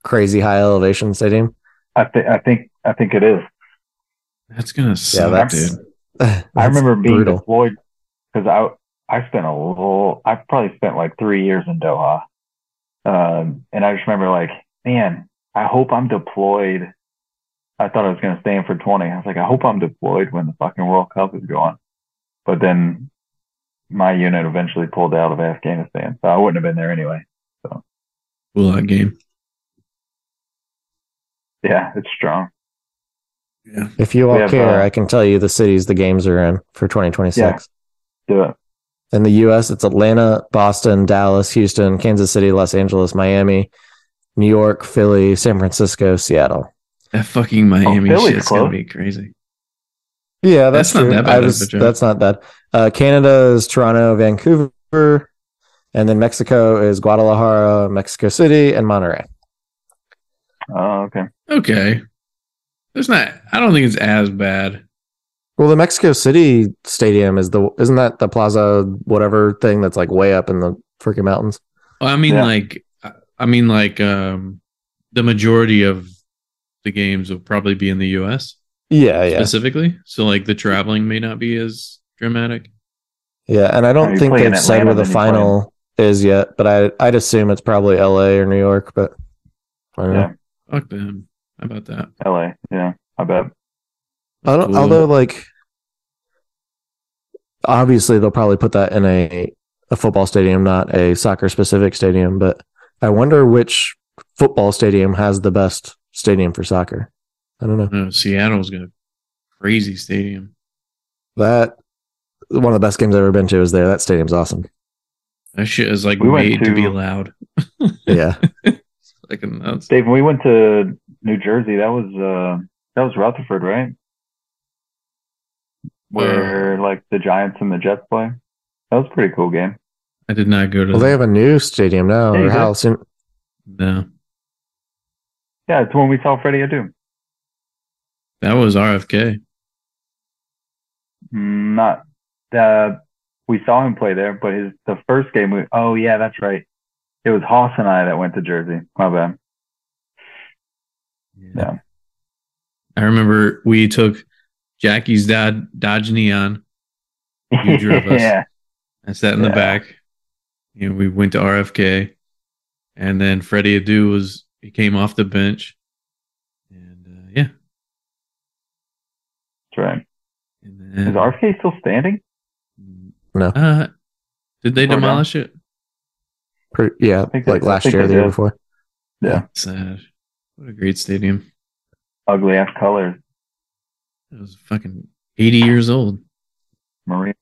crazy high elevation stadium? I think I think I think it is. That's gonna suck, that's- dude. I remember being brutal. deployed because I I spent a little I probably spent like three years in Doha. Um, and I just remember like, man, I hope I'm deployed I thought I was going to stay in for 20. I was like, I hope I'm deployed when the fucking World Cup is going. But then my unit eventually pulled out of Afghanistan, so I wouldn't have been there anyway. Gulag game. Yeah, it's strong. Yeah. If you all have, care, uh, I can tell you the cities the games are in for 2026. Do it. In the US, it's Atlanta, Boston, Dallas, Houston, Kansas City, Los Angeles, Miami, New York, Philly, San Francisco, Seattle. That fucking Miami Philly's shit's gonna be crazy. Yeah, that's, That's not true. that bad I was, that's not bad. Uh, Canada is Toronto, Vancouver, and then Mexico is Guadalajara, Mexico City, and Monterrey. Oh, okay. Okay. There's not I don't think it's as bad. Well, the Mexico City stadium is the isn't that the Plaza whatever thing that's like way up in the freaking mountains? Well, I mean Yeah. like I- I mean like um the majority of the games will probably be in the US Yeah, yeah, specifically. So like the traveling may not be as dramatic. yeah. And I don't think they've said where the then you final is yet, but I I'd assume it's probably L.A. or New York. But I don't Yeah. know. Fuck them. How about that? LA. Yeah, I bet. I don't, Cool. Although, like, obviously they'll probably put that in a a football stadium, not a soccer specific stadium. But I wonder which football stadium has the best stadium for soccer. I don't know. No, Seattle's got a crazy stadium. That one of the best games I've ever been to is there. That stadium's awesome. That shit is like We went made to, be loud. Yeah. It's like nuts. Dave, when we went to New Jersey, that was uh that was Rutherford, right? Where like the Giants and the Jets play. That was a pretty cool game. I did not go to Well, they have a new stadium now. Yeah, you or did. how soon? no. Yeah, it's when we saw Freddie Adu. That was RFK. Not uh we saw him play there, but his the first game we oh yeah, that's right. It was Hoss and I that went to Jersey. My bad. Yeah. I remember we took Jackie's dad Dodge Neon. You drove us. yeah. I sat in the back. You know, we went to RFK, and then Freddie Adu was he came off the bench, and uh, yeah, That's right. and then Is RFK still standing? No. Uh, did they Or no? demolish it? Pre- yeah, think they- like I last year, or the year before. Yeah. Sad. What a great stadium. Ugly ass colors. It was fucking eighty years old. Marie.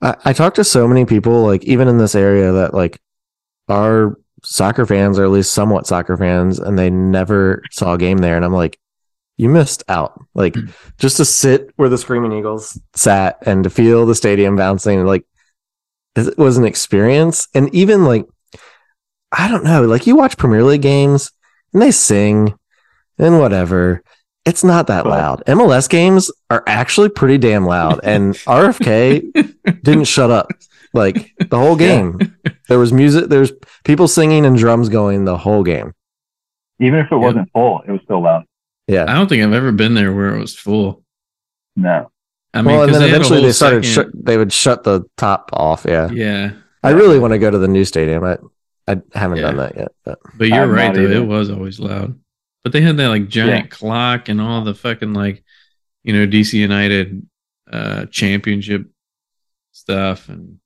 I, I talked to so many people, like even in this area, that like are soccer fans or at least somewhat soccer fans, and they never saw a game there. And I'm like, you missed out. Like mm. just to sit where the Screaming Eagles sat and to feel the stadium bouncing, like it was an experience. And even like, I don't know, like you watch Premier League games and they sing and whatever. It's not that loud. MLS games are actually pretty damn loud, and RFK didn't shut up like the whole Yeah. game. There was music, there's people singing and drums going the whole game. Even if it wasn't full, it was still loud. Yeah. I don't think I've ever been there where it was full. No. I mean, well, and 'cause then they eventually they started. second- Shut, they would shut the top off. Yeah. yeah, I really want to go to the new stadium. I I haven't Yeah. done that yet. But But you're I'm right though, either. it was always loud. But they had that like giant clock and all the fucking like, you know, DC United uh championship stuff and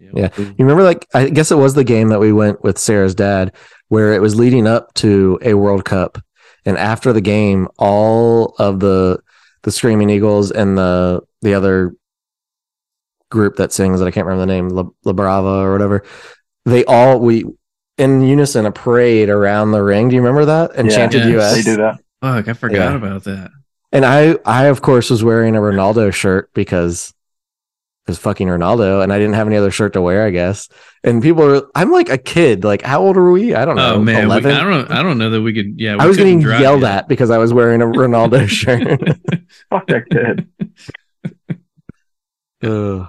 Yeah. you remember, like I guess it was the game that we went with Sarah's dad, where it was leading up to a World Cup, and after the game, all of the the Screaming Eagles and the the other group that sings that I can't remember the name, La, La Brava or whatever, they all we in unison a parade around the ring. Do you remember that? And Yeah. chanted Yes. US. They do that. Fuck, I forgot Yeah. about that. And I, I of course was wearing a Ronaldo shirt because because fucking Ronaldo, and I didn't have any other shirt to wear, I guess. And people are, I'm like a kid. Like, how old are we? I don't oh, know. Oh man, we, I don't I don't know that we could yeah, we I was getting drive yelled yet. at because I was wearing a Ronaldo shirt. Fuck that kid. Ugh.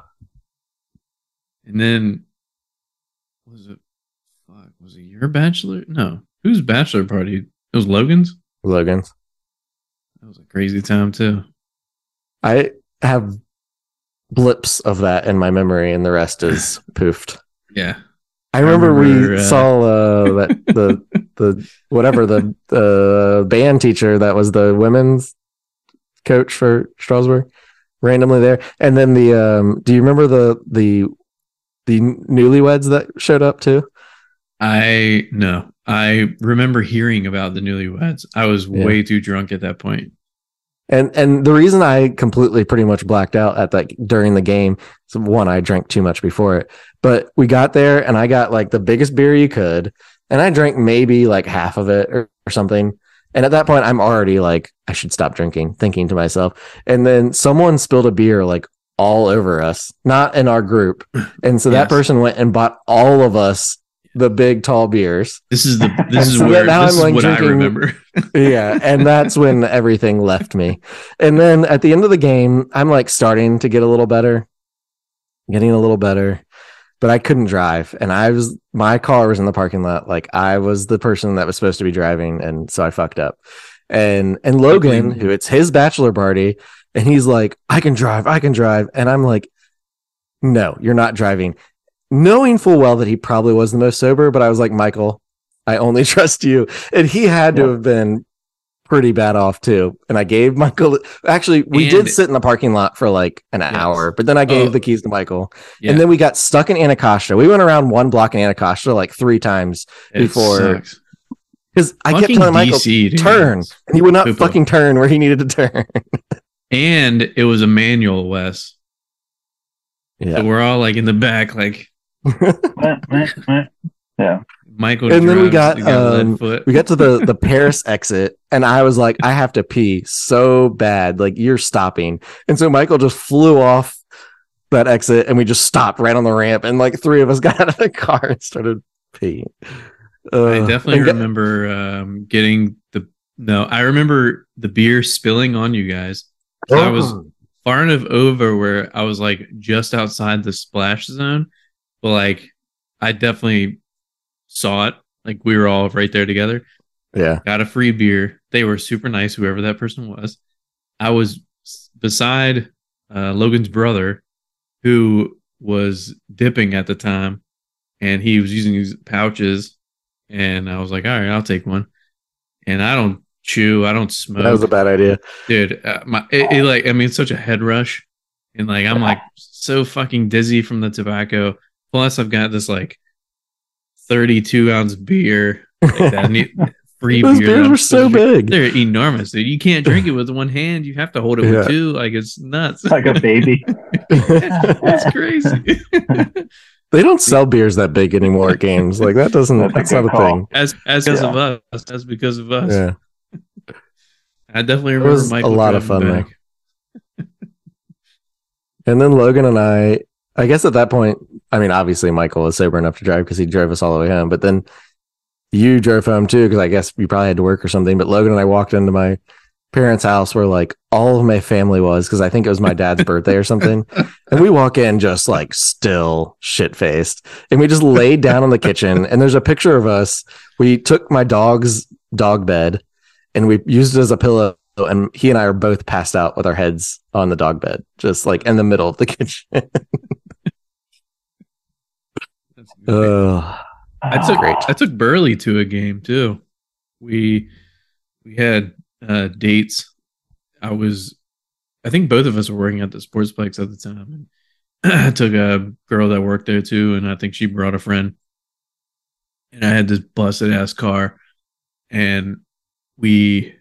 And then was it fuck, was it your bachelor? No. Whose bachelor party? It was Logan's? Logan's. That was a crazy time too. I have blips of that in my memory, and the rest is poofed. Yeah. I remember, remember, we uh, saw uh, that the the whatever the the band teacher that was the women's coach for Strasbourg randomly there, and then the um. Do you remember the the the newlyweds that showed up too? I no. I remember hearing about the newlyweds. I was Yeah. way too drunk at that point. And and the reason I completely pretty much blacked out at that during the game, so one, I drank too much before it. But we got there and I got like the biggest beer you could, and I drank maybe like half of it or, or something. And at that point, I'm already like, I should stop drinking, thinking to myself. And then someone spilled a beer like all over us, not in our group. And so that person went and bought all of us the big tall beers. This is the this is So where now this I'm, like, what I drinking- remember. yeah and that's when everything left me. And then at the end of the game i'm like starting to get a little better getting a little better but i couldn't drive. And i was my car was in the parking lot. Like i was the person that was supposed to be driving and so i fucked up. And and logan who it's his bachelor party and he's like i can drive i can drive. And i'm like no you're not driving knowing full well that he probably was the most sober but i was like michael i only trust you and he had to Yeah. have been pretty bad off too. And I gave Michael actually we And- did sit in the parking lot for like an Yes. hour, but then I gave Oh. the keys to Michael. Yeah. And then we got stuck in Anacostia. We went around one block in Anacostia like three times It before- sucks. because I kept telling Michael DC, turn, and he would not Poo-poo. fucking turn where he needed to turn. And it was a manual, Wes. So yeah. we're all like in the back, like. Yeah. Michael. And then we got, he lead um, foot. we got to the the Paris exit, and I was like, I have to pee so bad. Like you're stopping, and so Michael just flew off that exit, and we just stopped right on the ramp, and like three of us got out of the car and started peeing. Uh, I definitely and gu- remember um, getting the no. I remember the beer spilling on you guys. So I was far enough over where I was like just outside the splash zone, but like I definitely saw it. Like we were all right there together. yeah, Got a free beer. They were super nice, whoever that person was. I was beside uh, Logan's brother, who was dipping at the time, and he was using his pouches. And I was like, all right, I'll take one. And I don't chew, I don't smoke that was a bad idea. dude uh, my it, it, like i mean it's such a head rush and like i'm like so fucking dizzy from the tobacco plus i've got this like 32 ounce beer like that ne- free Those beer beers I'm were so supposed to drink. big. they're enormous dude you can't drink it with one hand you have to hold it Yeah. with two like it's nuts Like a baby. That's crazy they don't sell beers that big anymore at games. Like that doesn't. That's That's, good not a thing. as as because Yeah. of us as because of us Yeah. i definitely It remember was a lot of fun, back. And then Logan and I, I guess at that point, I mean, obviously Michael was sober enough to drive because he drove us all the way home. But then you drove home too because I guess you probably had to work or something. But Logan and I walked into my parents' house where like all of my family was because I think it was my dad's birthday or something. And we walk in just like still shit faced, and we just laid down in the kitchen. And there's a picture of us. We took my dog's dog bed and we used it as a pillow. And he and I are both passed out with our heads on the dog bed, just like in the middle of the kitchen. I took Great. I took Burley to a game too. We we had uh, dates. I was, I think both of us were working at the Sportsplex at the time. And I took a girl that worked there too, and I think she brought a friend. And I had this busted ass car, and we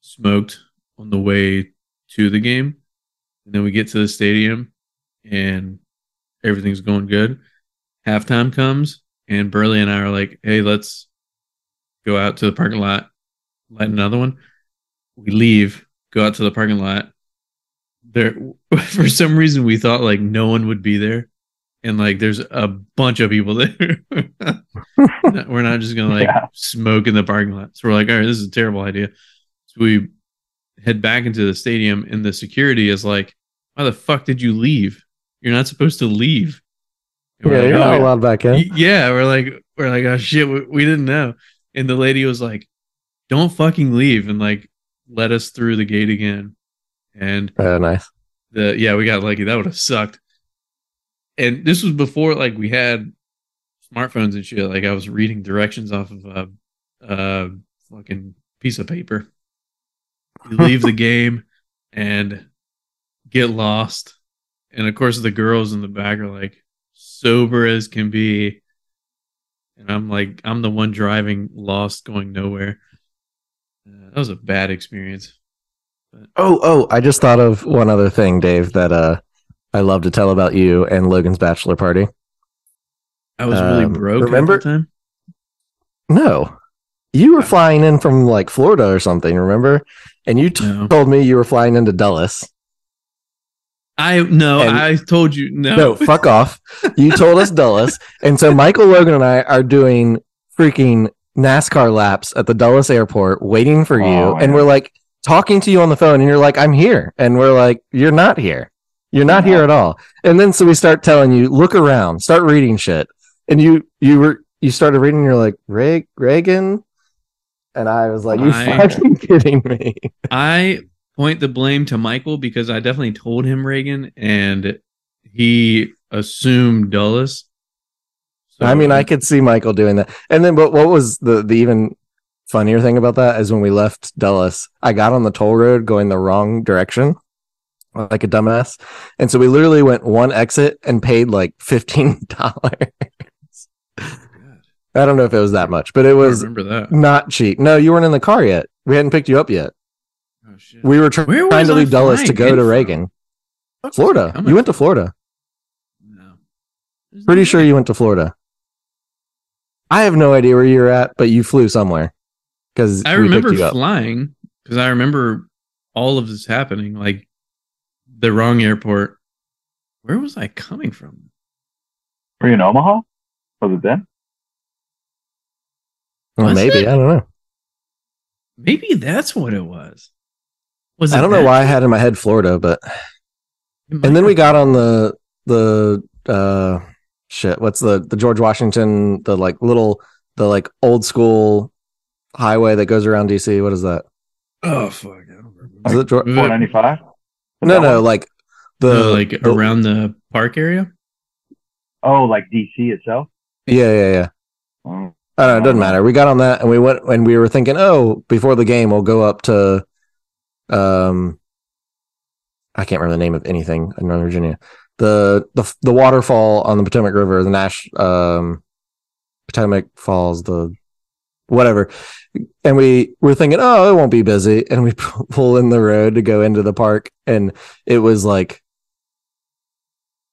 smoked on the way to the game, and then we get to the stadium, and everything's going good. Halftime comes, and Burley and I are like, "Hey, let's go out to the parking lot, light another one." We leave, go out to the parking lot. There, for some reason, we thought like no one would be there, and like there's a bunch of people there. we're not just gonna like Yeah. smoke in the parking lot. So we're like, all right, this is a terrible idea. So we head back into the stadium, and the security is like, "Why the fuck did you leave? You're not supposed to leave." Yeah, like, you're "Oh, not yeah." allowed back in. Yeah, we're like, we're like, oh shit, we, we didn't know. And the lady was like, "Don't fucking leave," and like let us through the gate again. And Oh, nice. the yeah, we got lucky. That would have sucked. And this was before like we had smartphones and shit, like I was reading directions off of a, a fucking piece of paper. You leave the game and get lost, and of course the girls in the back are like sober as can be, and I'm like I'm the one driving lost, going nowhere. Uh, that was a bad experience. Oh, oh, I just thought of one other thing, Dave, that uh I love to tell about you and Logan's bachelor party. I was really Um, broke remember- at the time. No. You were flying in from like Florida or something, remember? And you t- No. told me you were flying into Dulles. I no, And- I told you no. No, fuck off. You told us Dulles. And so Michael Logan and I are doing freaking NASCAR laps at the Dulles airport waiting for you. Oh, and yeah. we're like talking to you on the phone and you're like, I'm here. And we're like, You're not here. You're not here at all. And then so we start telling you, look around, start reading shit. And you you were you started reading, and you're like, Ray Reagan? And I was like, You I- fucking kidding me. I point the blame to Michael because I definitely told him Reagan and he assumed Dulles. So- I mean, I could see Michael doing that. And then, but what was the the even funnier thing about that is when we left Dulles, I got on the toll road going the wrong direction, like a dumbass, and so we literally went one exit and paid like fifteen dollars. I don't know if it was that much, but it was not cheap. No, you weren't in the car yet. We hadn't picked you up yet. Oh shit. We were tr- Where trying was to I leave Dulles to go to? Reagan, Fuck Florida. coming You went to? Florida. No. There's Pretty no sure you went to Florida. I have no idea where you were at, but you flew somewhere because I remember flying because I remember all of this happening, like the wrong airport. Where was I coming from? Were you in Omaha? Was it then? Well, Was maybe it? I don't know. Maybe that's what it was. Was I don't know why I had in my head Florida, but and then we got on the the uh shit. What's the the George Washington the like little the like old school highway that goes around DC? What is that? Oh fuck! I don't remember. Is it George? Was Four it- ninety five. No, no, like the no, like the- around the park area. Oh, like DC itself. Yeah, yeah, yeah. Oh, I don't know. It doesn't matter. We got on that and we went and we were thinking, oh, before the game, we'll go up to, um, I can't remember the name of anything in Northern Virginia. The the the waterfall on the Potomac River, the Nash, um, Potomac Falls, the whatever. And we were thinking, oh, it won't be busy. And we pull in the road to go into the park, and it was like,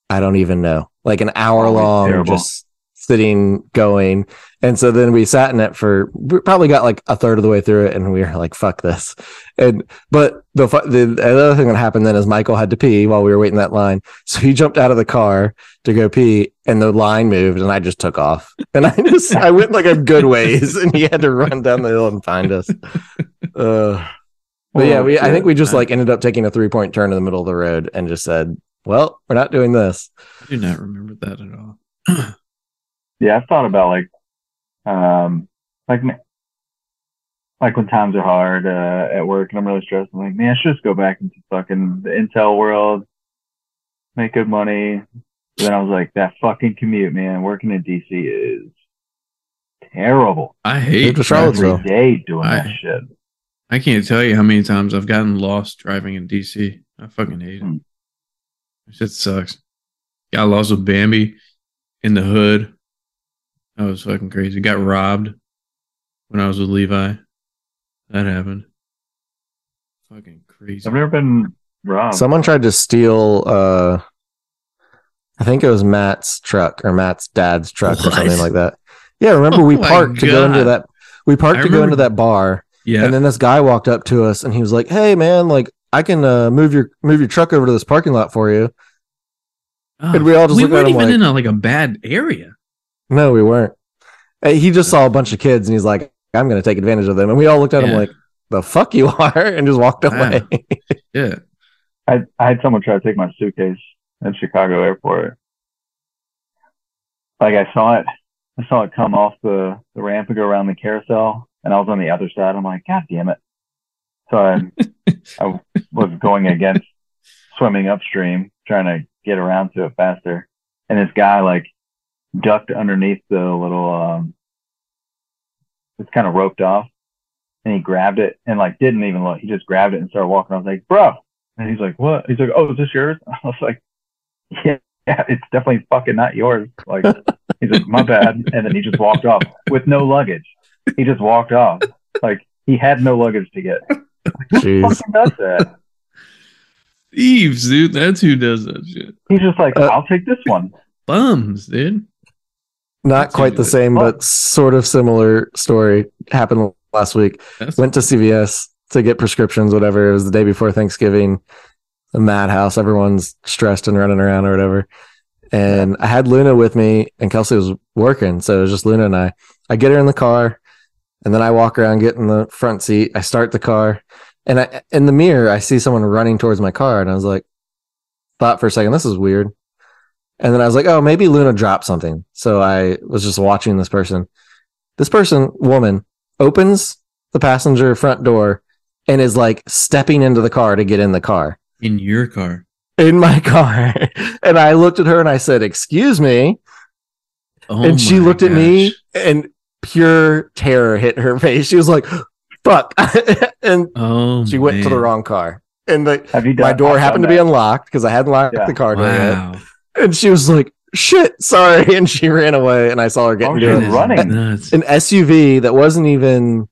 I don't even know, like an hour long, just sitting going. And so then we sat in it for we probably got like a third of the way through it, and we were like, "Fuck this!" And but the the, the other thing that happened then is Michael had to pee while we were waiting that line, so he jumped out of the car to go pee, and the line moved, and I just took off, and I just I went like a good ways, and he had to run down the hill and find us. Uh, but yeah, we I think we just like ended up taking a three point turn in the middle of the road and just said, "Well, we're not doing this." I do not remember that at all. Yeah, I've thought about like, um, like, like when times are hard uh, at work and I'm really stressed. I'm like, man, I should just go back into fucking the Intel world, make good money. But then I was like, that fucking commute, man. Working in DC is terrible. I Move hate to Charlottesville. Every day doing I- that shit. I can't tell you how many times I've gotten lost driving in DC. I fucking hate it. Hmm. Shit sucks. Got lost with Bambi in the hood. That was fucking crazy. Got robbed when I was with Levi. That happened. Fucking crazy. I've never been robbed. Someone tried to steal uh I think it was Matt's truck or Matt's dad's truck or something like that. Yeah, remember we Oh my parked to go into that we parked I to go into that bar yeah. and then this guy walked up to us and he was like, "Hey man, like I can uh, move your move your truck over to this parking lot for you." Oh, and we all just we weren't him even like- in a, like a bad area. No, we weren't. He just saw a bunch of kids and he's like, "I'm going to take advantage of them." And we all looked at him like, "The fuck you are?" and just walked away. Yeah. I, I had someone try to take my suitcase at Chicago airport. Like I saw it, I saw it come off the, the ramp and go around the carousel, and I was on the other side. I'm like, God damn it! So I, I was going against swimming upstream, trying to get around to it faster. And this guy like ducked underneath the little um it's kind of roped off and he grabbed it and like didn't even look. He just grabbed it and started walking. I was like, bro. And he's like, what? He's like, oh, is this yours? I was like, yeah, yeah, it's definitely fucking not yours. Like, he's like, my bad. And then he just walked off with no luggage. He just walked off. Like, he had no luggage to get. Like, who fucking does that? Thieves, dude. That's who does that shit. He's just like, Uh, I'll take this one. Bums, dude. Not That's quite the same, oh. but sort of similar story happened last week. That's Went to CVS to get prescriptions, whatever. It was the day before Thanksgiving. A madhouse. Everyone's stressed and running around or whatever. And I had Luna with me, and Kelsey was working, so it was just Luna and I. I get her in the car, and then I walk around, get in the front seat. I start the car, and I in the mirror I see someone running towards my car, and I was like, thought for a second, this is weird. And then I was like, oh, maybe Luna dropped something. So I was just watching this person. This person, woman, opens the passenger front door and is like stepping into the car to get in the car, in your car. in my car. and I looked at her and I said, excuse me. Oh and she my looked at me and pure terror hit her face. She was like, fuck. and Oh, she went to the wrong car. And the, Have done my door I've happened to be unlocked because I hadn't locked Yeah. the car door yet. Wow. And she was like, shit, sorry. And she ran away. And I saw her get Oh, into she That was an, running. nuts. an SUV that wasn't even,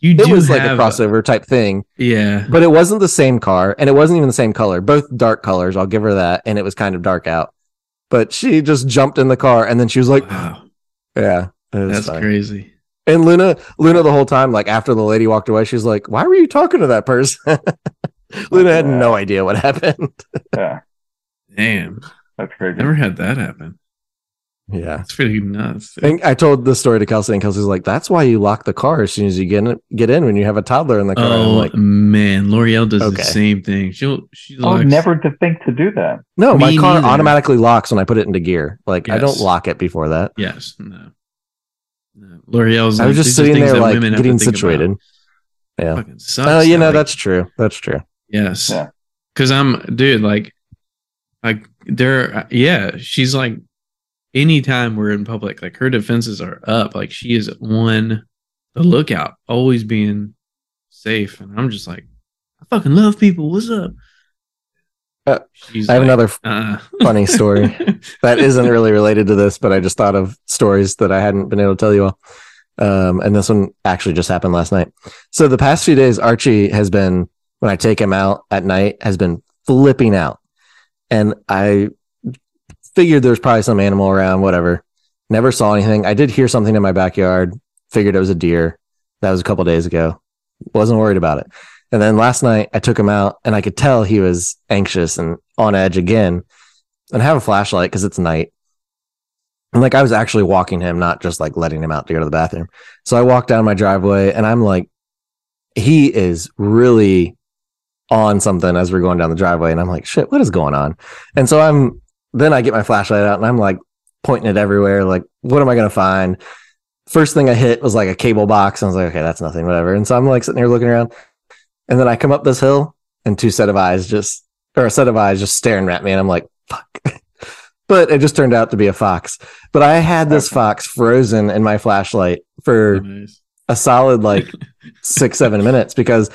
You it do was like a have crossover type thing, Yeah. but it wasn't the same car and it wasn't even the same color, both dark colors. I'll give her that. And it was kind of dark out. But she just jumped in the car and then she was like, Wow. yeah. It was That's funny. crazy. And Luna, Luna, the whole time, like after the lady walked away, she's like, "Why were you talking to that person?" Luna had Yeah. no idea what happened. Yeah, Damn. That's crazy. Never had that happen. yeah, it's pretty nuts. I think I told this story to Kelsey, and Kelsey's like, "That's why you lock the car as soon as you get in, get in when you have a toddler in the car." Oh like, man, L'Oreal does Okay. the same thing. She'll she Oh, locks. never to think to do that. "No, my car neither. automatically locks when I put it into gear. Like I don't lock it before that." Yes, no. no. L'Oreal's. I was like, just sitting there, like women have to getting think about. situated. Yeah. Fucking oh, sucks. Oh, you know like, that's true. That's true. Yes. Yeah. Cause I'm dude, like like there yeah, she's like anytime we're in public, like her defenses are up. Like she is on the lookout, always being safe. And I'm just like, I fucking love people. What's up? Uh, I have like, another uh funny story. that isn't really related to this, but I just thought of stories that I hadn't been able to tell you all. Um, and this one actually just happened last night. So the past few days, Archie has been, when I take him out at night, has been flipping out. And I figured there's probably some animal around, whatever. Never saw anything. I did hear something in my backyard, figured it was a deer. That was a couple days ago. Wasn't worried about it. And then last night I took him out and I could tell he was anxious and on edge again. And I have a flashlight because it's night. And like I was actually walking him, not just like letting him out to go to the bathroom. So I walked down my driveway and I'm like, he is really on something as we're going down the driveway. And I'm like, shit, what is going on? And so I'm then I get my flashlight out and I'm like pointing it everywhere. Like, what am I gonna find? First thing I hit was like a cable box. and I was like, okay, that's nothing, whatever. And so I'm like sitting here looking around. And then I come up this hill and two set of eyes just or a set of eyes just staring at me. And I'm like, fuck. but it just turned out to be a fox. But I had this fox frozen in my flashlight for nice. a solid like six, seven minutes because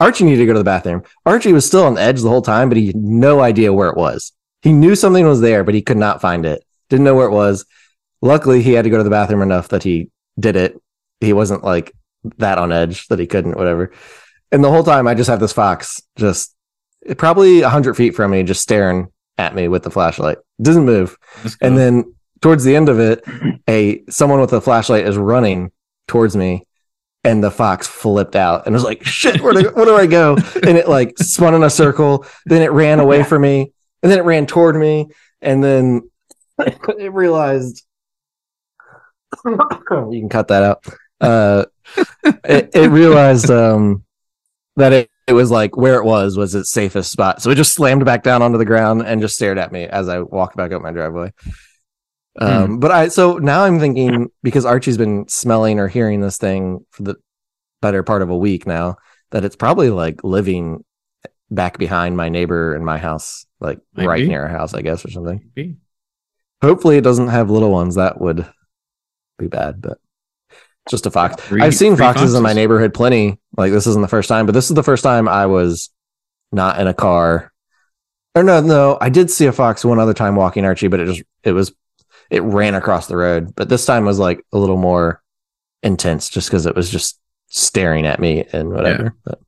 Archie needed to go to the bathroom. Archie was still on edge the whole time, but he had no idea where it was. He knew something was there, but he could not find it. Didn't know where it was. Luckily, he had to go to the bathroom enough that he did it. He wasn't like that on edge that he couldn't, whatever. And the whole time, I just have this fox just probably a hundred feet from me, just staring at me with the flashlight. Doesn't move. And then towards the end of it, a someone with a flashlight is running towards me, and the fox flipped out and was like, "Shit, where do, where do I go?" And it like spun in a circle. Then it ran away from me, and then it ran toward me, and then it realized. you can cut that out. Uh, it, it realized um, that it, it was like where it was was its safest spot. So it just slammed back down onto the ground and just stared at me as I walked back up my driveway. Um, but I so now I'm thinking because Archie's been smelling or hearing this thing for the better part of a week now that it's probably like living back behind my neighbor in my house, like right near our house, I guess, or something. Maybe. Hopefully, it doesn't have little ones. That would be bad, but just a fox. Three- I've seen three foxes in my neighborhood plenty. Like this isn't the first time, but this is the first time I was not in a car. Or no, no, I did see a fox one other time walking Archie, but it just it was it ran across the road. But this time was like a little more intense, just because it was just staring at me and whatever. But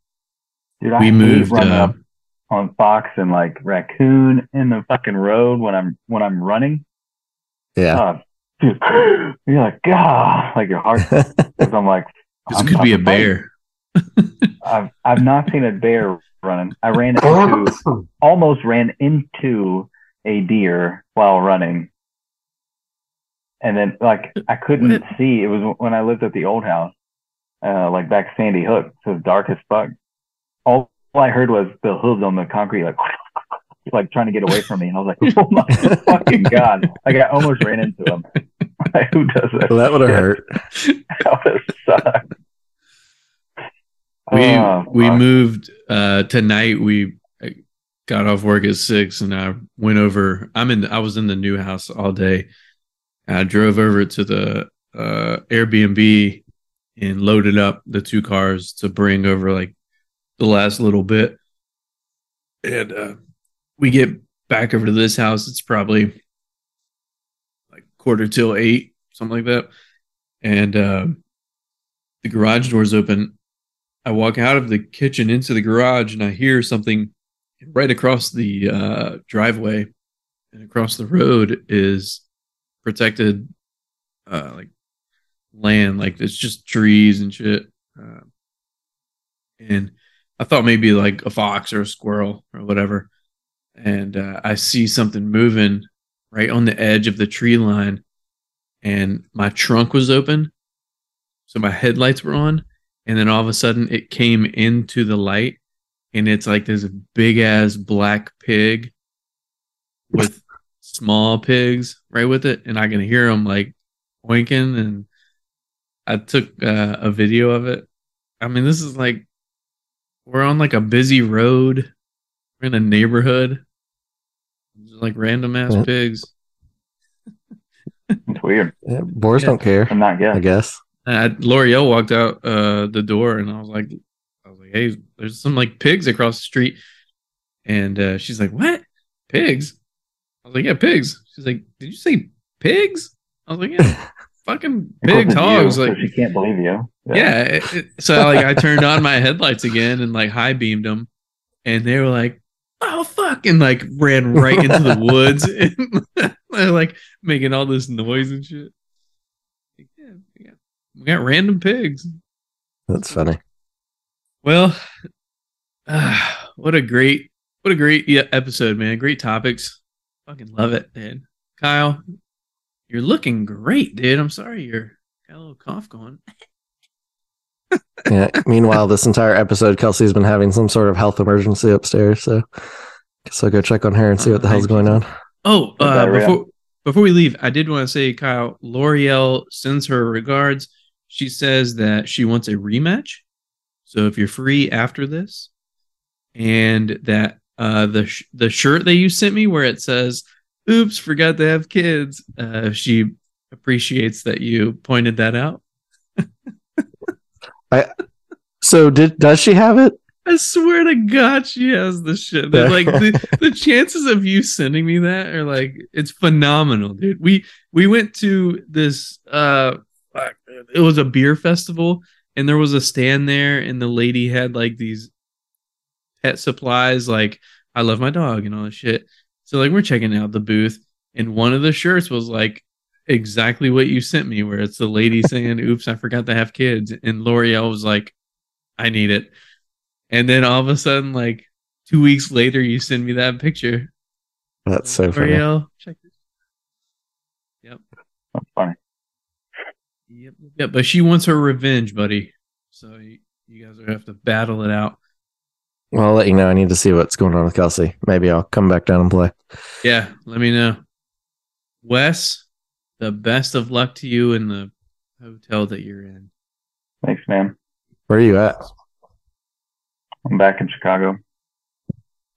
Dude, I we hate moved. Uh, up on fox and like raccoon in the fucking road when I'm when I'm running. yeah, Oh, dude, you're like, God, like your heart. Because I'm like, Because I'm could be a fucking fighting. bear. I've I've not seen a bear running. I ran into almost ran into a deer while running. And then like I couldn't What? see. It was when I lived at the old house, uh, like back Sandy Hook. So it's dark as fuck. All, all I heard was the hooves on the concrete, like like trying to get away from me. And I was like, oh my fucking god! Like I almost ran into him. Like, who does that? well, that would have hurt. That would have sucked. we Oh, we fuck. moved uh tonight we got off work at six and i went over i'm in i was in the new house all day i drove over to the uh airbnb and loaded up the two cars to bring over like the last little bit. And uh we get back over to this house. It's probably like quarter till eight something like that. And uh the garage door's open. I walk out of the kitchen into the garage and I hear something right across the uh, driveway and across the road is protected uh, like land, like it's just trees and shit. Uh, and I thought maybe like a fox or a squirrel or whatever. And uh, I see something moving right on the edge of the tree line, and my trunk was open, so my headlights were on and then all of a sudden it came into the light and it's like this big ass black pig with small pigs right with it and i can hear them like winking. and i took uh, a video of it i mean this is like we're on like a busy road we're in a neighborhood There's, like random ass Yeah. pigs It's weird. Yeah, boars Yeah. don't care, I'm not I guessing. guess. Uh, L'Oreal walked out uh, the door, and I was like, I was like, hey, there's some like pigs across the street, and uh, she's like, what pigs? I was like, yeah, pigs. She's like, did you say pigs? I was like, yeah, fucking Of course pigs, it's you, hogs. Like, she can't believe you. yeah. it- it- so like, I turned on my headlights again and like high beamed them, and they were like, oh fuck, and like ran right into the woods, and they're like making all this noise and shit. Yeah, we got, we got random pigs. That's funny. Well, ah, what a great, what a great episode, man! Great topics. Fucking love it, man. Kyle, you're looking great, dude. I'm sorry you're got a little cough going. Yeah. Meanwhile, this entire episode, Kelsey's been having some sort of health emergency upstairs. So, guess I'll go check on her and see what the hell's going on. Oh, uh, before before we leave, I did want to say, Kyle, L'Oreal sends her regards. She says that she wants a rematch. So if you're free after this, and that uh, the sh- the shirt that you sent me where it says "Oops, forgot to have kids," uh, she appreciates that you pointed that out. I, so, did does she have it? I swear to God, she has the shit. Like the, the chances of you sending me that are like it's phenomenal, dude. We we went to this uh it was a beer festival and there was a stand there and the lady had like these pet supplies like I love my dog and all that shit. So like we're checking out the booth and one of the shirts was like exactly what you sent me where it's the lady saying oops I forgot to have kids and L'Oreal was like I need it. And then all of a sudden, like two weeks later, you send me that picture. That's so funny. L'Oreal, check this. That's funny. Yep, yep. But she wants her revenge, buddy. So you, you guys are gonna have to battle it out. Well, I'll let you know. I need to see what's going on with Kelsey. Maybe I'll come back down and play. Yeah, let me know. Wes, the best of luck to you in the hotel that you're in. Thanks, man. Where are you at? I'm back in Chicago.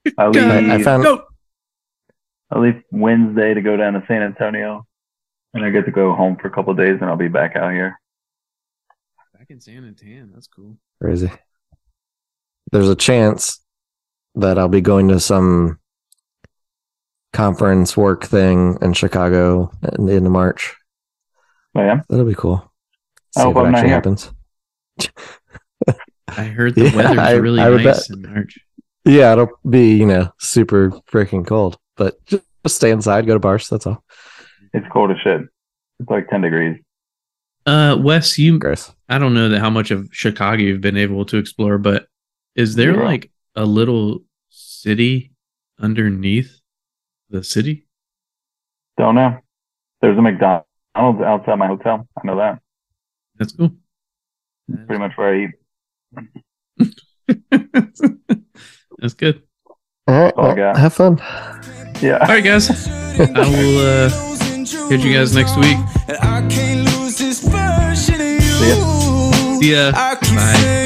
I leave. I found- Go. I leave Wednesday to go down to San Antonio, and I get to go home for a couple of days, and I'll be back out here. Back in San Antonio, that's cool. Crazy. There's a chance that I'll be going to some conference work thing in Chicago in the end of March. Oh, yeah. That'll be cool. See I if hope it I'm not actually here. happens. I heard the Yeah, weather's I- really I nice bet. in March. Yeah, it'll be, you know, super freaking cold, but just stay inside, go to bars. That's all. It's cold as shit. It's like 10 degrees. Uh, Wes, you Gross. I don't know that how much of Chicago you've been able to explore, but is there Yeah. like a little city underneath the city? Don't know. There's a McDonald's outside my hotel. I know that. That's cool. Pretty much where I eat. That's good. All right. all well, have fun. Yeah. All right, guys. I will uh, catch you guys next week. And I can't lose this version of you. See ya. See ya. Bye. say